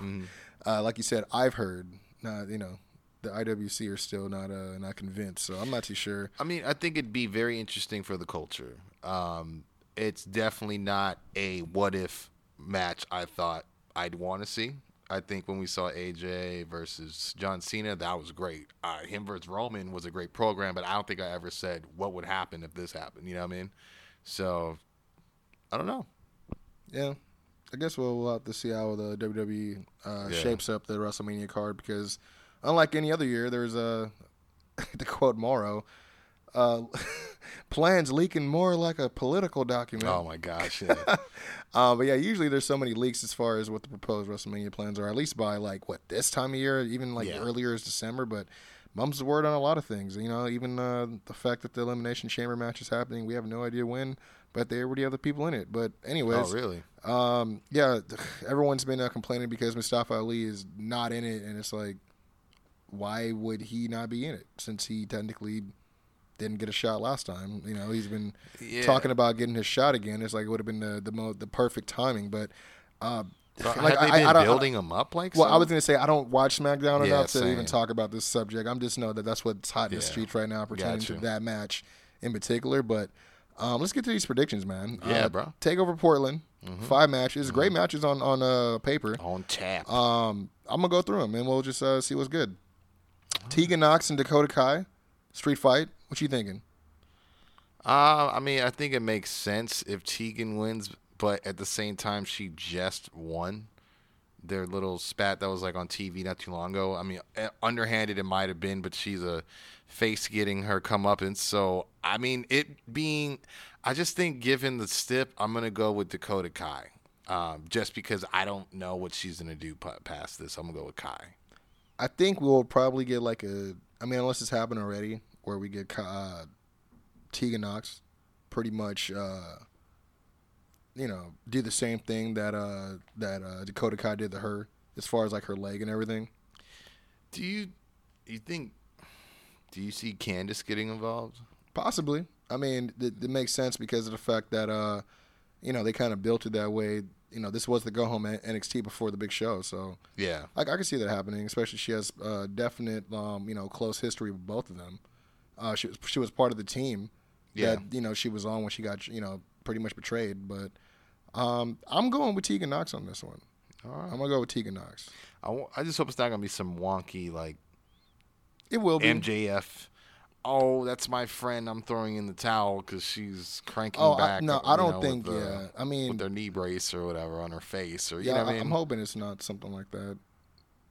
[laughs] uh, like you said, I've heard. Not, you know, the IWC are still not uh, not convinced, so I'm not too sure. I mean, I think it'd be very interesting for the culture. Um, it's definitely not a what if match I thought I'd want to see. I think when we saw AJ versus John Cena, that was great. Uh, him versus Roman was a great program, but I don't think I ever said what would happen if this happened. You know what I mean? So, I don't know. Yeah, I guess we'll, we'll have to see how the WWE uh, Yeah. shapes up the WrestleMania card because, unlike any other year, there's a [laughs] to quote Mauro, uh, [laughs] plans leaking more like a political document. Oh my gosh! Yeah. [laughs] Uh, but yeah, usually there's so many leaks as far as what the proposed WrestleMania plans are. At least by like what this time of year, even like Yeah. earlier is December. But mum's the word on a lot of things. You know, even uh, the fact that the elimination chamber match is happening, we have no idea when, but they already have the people in it. But anyways, oh really? um, yeah, [sighs] everyone's been uh, complaining because Mustafa Ali is not in it, and it's like, why would he not be in it since he technically didn't get a shot last time? You know, he's been Yeah. talking about getting his shot again. It's like it would have been the the, mo- the perfect timing, but. Uh, Have like, they I- been I don't- building him up like? well, so? I was gonna say I don't watch SmackDown Yeah, enough to same. even talk about this subject. I'm just know that that's what's hot in the streets right now pertaining to that match in particular. But um, let's get to these predictions, man. Yeah, uh, bro. Mm-hmm. Takeover Portland. Five matches, great matches on on uh, paper. on tap. Um, I'm gonna go through them and we'll just uh, see what's good. Tegan Nox and Dakota Kai, street fight. What you thinking? Uh, I mean, I think it makes sense if Tegan wins, but at the same time, she just won. Their little spat that was like on TV not too long ago. I mean, eh, underhanded it might have been, but she's a face getting her comeuppance. So, I mean, it being, I just think given the stip, I'm gonna go with Dakota Kai, um, just because I don't know what she's gonna do pa- past this. I'm gonna go with Kai. I think we'll probably get like a. I mean, unless it's happened already, where we get uh, Tegan Nox, pretty much, uh, you know, do the same thing that uh, that uh, Dakota Kai did to her, as far as like her leg and everything. Do you, you think, do you see Candice getting involved? Possibly. I mean, it, it makes sense because of the fact that, uh, you know, they kind of built it that way. You know, this was the go home NXT before the big show, so Yeah. I, I can see that happening. Especially she has uh, definite, um, you know, close history with both of them. Uh, she was she was part of the team Yeah. that you know she was on when she got you know pretty much betrayed. But um, I'm going with Tegan Nox on this one. All right. I'm gonna go with Tegan Nox. I, I just hope it's not gonna be some wonky like It will be. MJF. Oh, that's my friend. I'm throwing in the towel because she's cranking Oh, I- no, I don't know, think- the- yeah. I mean- with their knee brace or whatever on her face, or you Yeah, I I- mean. I'm hoping it's not something like that.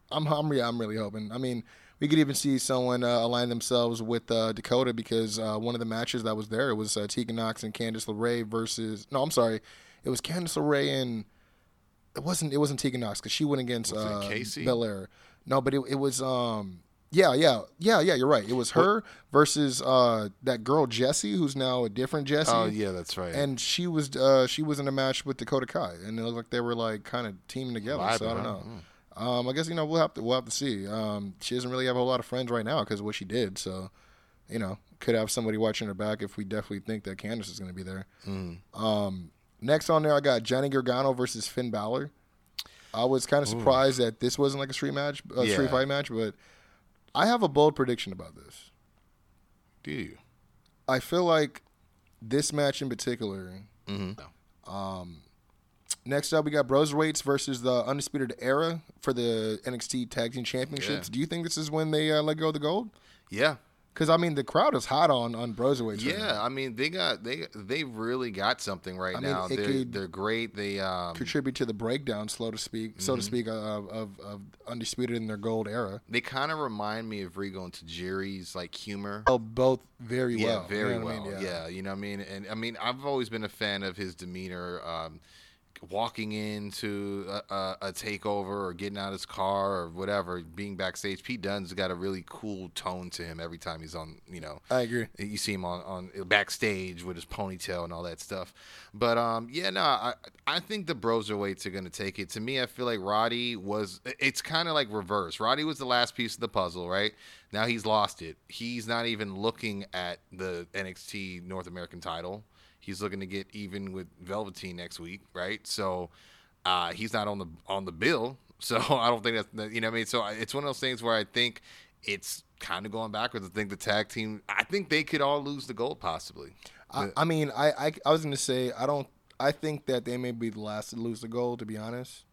I'm, I'm, yeah, I'm really hoping. I mean, we could even see someone uh, align themselves with uh, Dakota because uh, one of the matches that was there it was uh, Tegan Nox and Candice LeRae versus. No, I'm sorry, it was Candice LeRae and it wasn't. It wasn't Tegan Nox because she went against Was uh, Casey? Belair. No, but it, it was. um yeah, yeah, yeah, yeah. You're right. It was her versus uh, that girl Jessie, who's now a different Jessie. oh yeah, that's right. And she was uh, she was in a match with Dakota Kai, and it looked like they were like kind of teaming together. so I don't huh? know. Um, I guess you know we'll have to we'll have to see. Um, she doesn't really have a whole lot of friends right now because of what she did. So, you know, could have somebody watching her back if we definitely think that Candice is going to be there. Mm. Um, next on there, I got Johnny Gargano versus Finn Balor. I was kind of surprised that this wasn't like a street match, a street Yeah. fight match, but I have a bold prediction about this. Do you? I feel like this match in particular. Mm-hmm. Um, next up, we got Broserweights versus the Undisputed Era for the NXT Tag Team Championships. Yeah. Do you think this is when they uh, let go of the gold? Yeah, Because I mean, the crowd is hot on on Broserweights. right yeah. I mean, they got they they really got something right I now. it They're they're great. They um contribute to the breakdown, so to speak, so Mm-hmm. to speak, of, of, of Undisputed in their gold era. they kind of remind me of Regal and Tajiri's like humor. Oh, both very yeah, well. very You know what I well. mean? yeah. you know what I mean. And I mean, I've always been a fan of his demeanor. Um, walking into a, a, a takeover or getting out of his car or whatever, being backstage. Pete Dunne's got a really cool tone to him every time he's on. You know, I agree. you see him on, on backstage with his ponytail and all that stuff. But um, yeah, no, I I think the Broserweights are gonna take it. To me, I feel like Roddy was. It's kind of like reverse. Roddy was the last piece of the puzzle, right? Now he's lost it. He's not even looking at the NXT North American title. He's looking to get even with Velveteen next week, right? So uh, he's not on the on the bill. [laughs] So I don't think that's that- you know what I mean. So I- it's one of those things where I think it's kind of going backwards. I think the tag team. I think they could all lose the gold possibly. I, I mean, I, I I was gonna say I don't. I think that they may be the last to lose the gold. To be honest,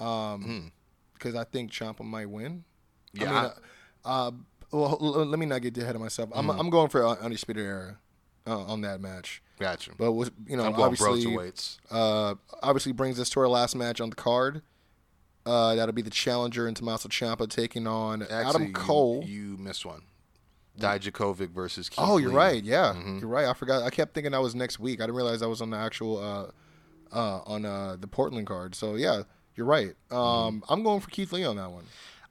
um, because I think Ciampa might win. Hmm. Yeah, I mean, uh, uh, well, l- let me not get ahead of myself. I'm I'm going for uh, undisputed era uh, on that match. gotcha. But was you know obviously uh, obviously brings us to our last match on the card. Uh, that'll be the challenger in Tommaso Ciampa taking on Actually, Adam Cole. You, missed one. Dijakovic versus Keith oh, you're Lee. right. Yeah, Mm-hmm. you're right. I forgot. I kept thinking that was next week. I didn't realize that was on the actual uh, uh, on uh, the Portland card. So yeah, you're right. Mm-hmm. Um, I'm going for Keith Lee on that one.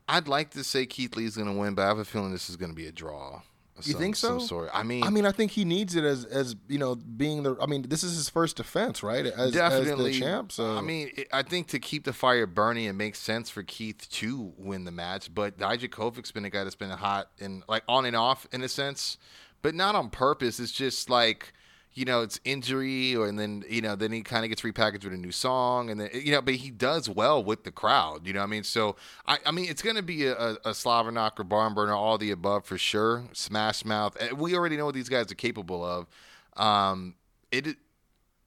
I'd like to say Keith Lee's going to win, but I have a feeling this is going to be a draw. You some- think some so? sort. I mean, I mean, I think he needs it as as you know being the. I mean, this is his first defense, right? As, definitely. as champ. So I mean, I think to keep the fire burning, it makes sense for Keith to win the match. But Dijakovic's been a guy that's been hot and like on and off in a sense, but not on purpose. It's just like you know, it's injury, or and then you know, then he kind of gets repackaged with a new song, and then you know, but he does well with the crowd. You know, I mean, so I, I mean, it's gonna be a, a, a barn burner, all the above for sure. Smash mouth. Eh, We already know what these guys are capable of. Um, it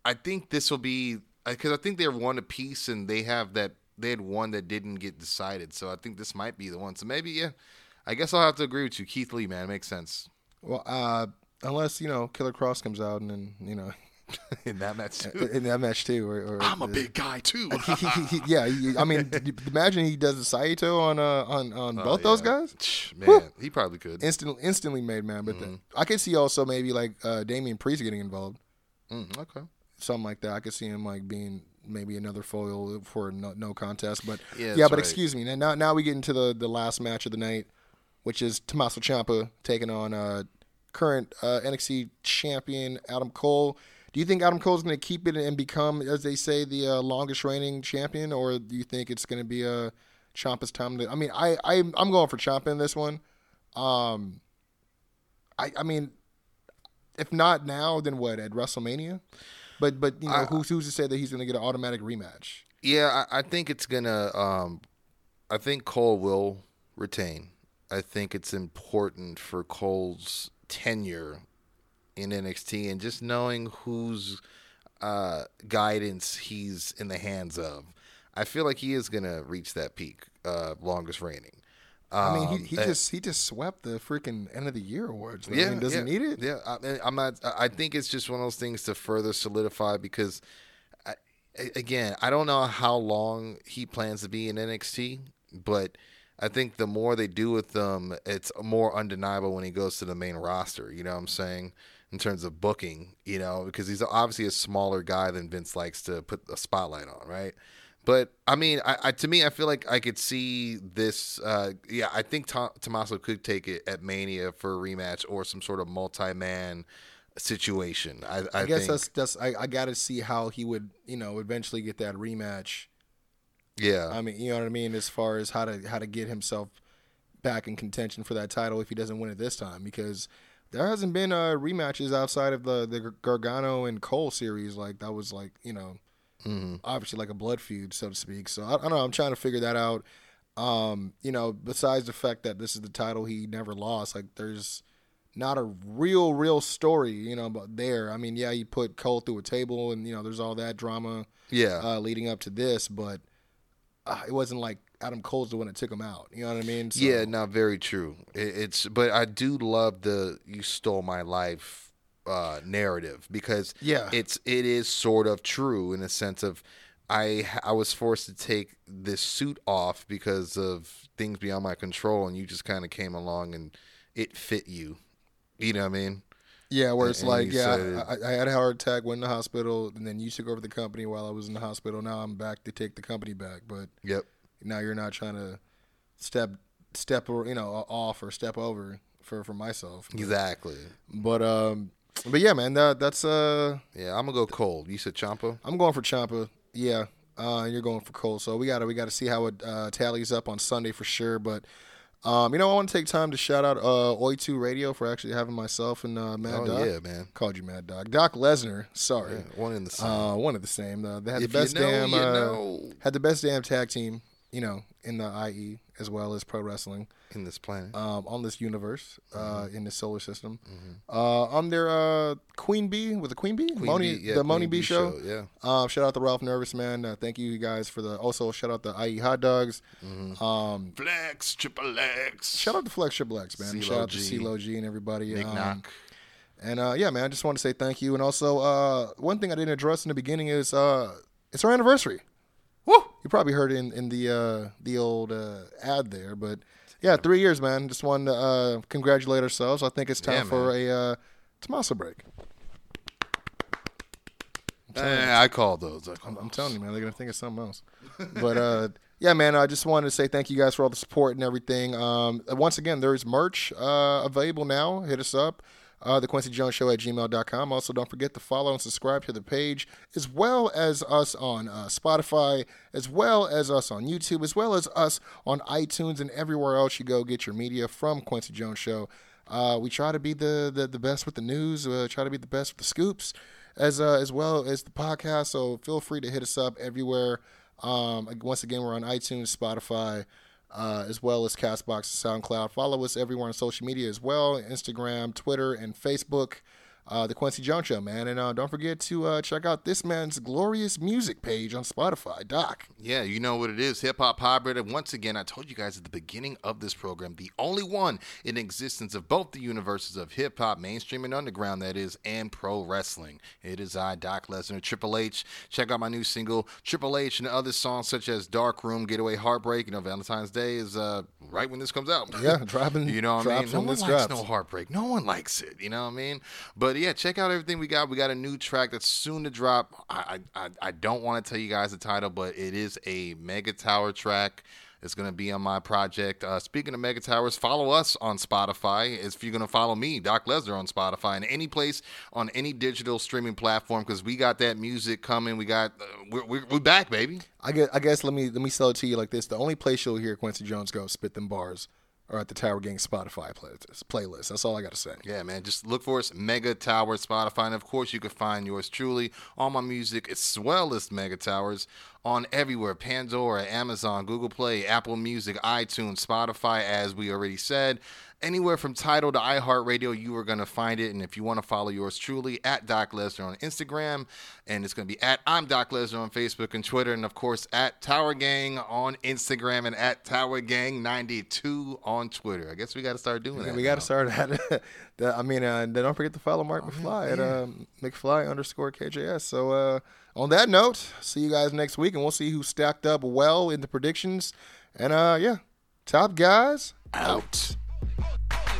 I think this will be because I think they're one apiece and they have that they had one that didn't get decided. So I think this might be the one. So maybe yeah, I guess I'll have to agree with you, Keith Lee. Man, makes sense well, uh, unless you know Killer Kross comes out and then you know [laughs] in that match too. [laughs] in that match too. Or, or I'm a big guy too. [laughs] he, he, he, he- yeah, I mean, imagine he does a Saito on uh, on on Oh, both those yeah. guys. Man, he probably could. Instantly, instantly made man. But Mm-hmm. the- I could see also maybe like uh, Damian Priest getting involved, Mm, okay. something like that. I could see him like being maybe another foil for no, no contest. But Yeah, yeah, but right. excuse me. Now now we get into the the last match of the night, which is Tommaso Ciampa taking on uh, current uh, NXT champion Adam Cole. Do you think Adam Cole is going to keep it and become, as they say, the uh, longest reigning champion, or do you think it's going to be a uh, Ciampa's time to? I mean, I, I I'm going for Ciampa in this one. Um, I I mean, if not now, then what at WrestleMania? But but you know, who's who's to say that he's going to get an automatic rematch? Yeah, I, I think it's gonna. Um, I think Cole will retain. I think it's important for Cole's tenure in NXT and just knowing whose uh, guidance he's in the hands of. I feel like he is gonna reach that peak, uh, longest reigning. I mean, Um, he, he uh, just he just swept the freaking end of the year awards. I yeah, mean, does yeah, he need it? Yeah, I, I'm not. I I think it's just one of those things to further solidify because, I, again, I don't know how long he plans to be in NXT, but I think the more they do with them, it's more undeniable when he goes to the main roster. You know what I'm saying? In terms of booking, you know, because he's obviously a smaller guy than Vince likes to put a spotlight on, right? But I mean, I, I to me, I feel like I could see this. Uh, yeah, I think Tom, Tommaso could take it at Mania for a rematch or some sort of multi-man situation. I, I, I guess think, that's that's I, I got to see how he would you know eventually get that rematch. Yeah, I mean, you know what I mean, as far as how to how to get himself back in contention for that title if he doesn't win it this time, because there hasn't been uh, rematches outside of the the Gargano and Cole series. Like that was like you know, obviously like a blood feud, so to speak. So I, I don't know. I'm trying to figure that out. Um, you know, besides the fact that this is the title he never lost, like there's not a real, real story, you know, but there. I mean, yeah, you put Cole through a table, and you know, there's all that drama yeah, uh, leading up to this, but uh, it wasn't like Adam Cole's the one that took him out. You know what I mean? So, yeah. Not very true. It, it's but I do love the "you stole my life" uh, narrative because Yeah. it's it is sort of true in a sense of I I was forced to take this suit off because of things beyond my control, and you just kind of came along and it fit you. You know what I mean? Yeah. Where it's And like, yeah, said- I, I had a heart attack, went in the hospital, and then you took over the company while I was in the hospital. Now I'm back to take the company back, but Yep. now you're not trying to step step or you know off or step over for for myself. Exactly. But um, but yeah, man, that that's uh, Yeah, I'm gonna go cold. You said Ciampa. I'm going for Ciampa. Yeah, uh, you're going for Cole. So we gotta we gotta see how it uh, tallies up on Sunday for sure. But Um, you know, I want to take time to shout out uh, Oi2 Radio for actually having myself and uh, Mad Oh, Dog. yeah, man. Called you Mad Dog. Doc Lesnar. Sorry. Yeah, one in the same. Uh, one of the same. Uh, they had If the you best know, damn you uh, know. had the best damn tag team, you know, in the IE as well as pro wrestling in this planet. um, on this universe, uh, Mm-hmm. in this solar system. Uh, on their uh, Queen Bee with the Queen Bee, Queen Moni, Bee, yeah, the Moni Queen Bee Bee show. show, yeah. Um, shout out to Ralph Nervous man. Uh, thank you guys for the. Also shout out to IE Hot Dogs. Mm-hmm. Um, Flex, triple X. shout out to Flex Triple X man. CeeLo shout out to G. CeeLo G and everybody. Nick um, Knock. And uh, yeah, man, I just want to say thank you. And also, uh, one thing I didn't address in the beginning is uh, it's our anniversary. Woo! You probably heard it in, in the uh, the old uh, ad there, but yeah, three years, man. Just wanted to uh, congratulate ourselves. I think it's time Yeah, for a uh, Tommaso break. Eh, I call those. I call I'm, I'm those. telling you, man, they're gonna think of something else. But uh, [laughs] yeah, man, I just wanted to say thank you guys for all the support and everything. Um, once again, there's merch uh, available now. Hit us up. Uh, the Kwency Jones Show at gmail.com. Also, don't forget to follow and subscribe to the page, as well as us on uh, Spotify, as well as us on YouTube, as well as us on iTunes and everywhere else you go get your media from Kwency Jones Show. Uh, we try to be the, the, the best with the news, uh, try to be the best with the scoops, as uh, as well as the podcast. So feel free to hit us up everywhere. Um, once again, we're on iTunes, Spotify, uh, as well as Castbox and SoundCloud. Follow us everywhere on social media as well Instagram, Twitter, and Facebook. Uh, the Kwency Jones Show, man. And uh, don't forget to uh, check out this man's glorious music page on Spotify. Doc. Yeah, you know what it is. Hip hop hybrid. And once again, I told you guys at the beginning of this program, the only one in existence of both the universes of hip hop, mainstream and underground, that is, and pro wrestling. It is I, Doc Lesnar, Triple H. Check out my new single, Triple H, and other songs such as Dark Room, Getaway Heartbreak. You know, Valentine's Day is uh, right when this comes out. Yeah, dropping- [laughs] you know what I mean? No one likes drops. no heartbreak. No one likes it. You know what I mean? But yeah, check out everything we got. We got a new track that's soon to drop. I I, I- don't want to tell you guys the title, but it is a Mega Tower track. It's gonna be on my project. Uh, speaking of Mega Towers, follow us on Spotify. If you're gonna follow me, Doc Lesnar, on Spotify and any place on any digital streaming platform, because we got that music coming. We got uh, we're, we're, we're back, baby. I guess, I guess let me let me sell it to you like this: the only place you'll hear Kwency Jones go spit them bars are at the Tower Gang Spotify playlist. playlist. That's all I got to say. Yeah, man. Just look for us, Mega Tower, Spotify. And of course, you can find yours truly, all my music, as well as Mega Towers, on everywhere Pandora, Amazon, Google Play, Apple Music, iTunes, Spotify, as we already said. Anywhere from Tidal to iHeartRadio, you are going to find it. And if you want to follow yours truly, at Doc Lesnar on Instagram, and it's going to be at I'm Doc Lesnar on Facebook and Twitter, and of course, at Tower Gang on Instagram and at Tower Gang 92 on Twitter. I guess we got to start doing Yeah, that. we got to start at. [laughs] the, I mean, uh, don't forget to follow Mark McFly at um, McFly underscore KJS. So uh, on that note, see you guys next week, and we'll see who stacked up well in the predictions. And uh, yeah, top guys out. Oh, oh.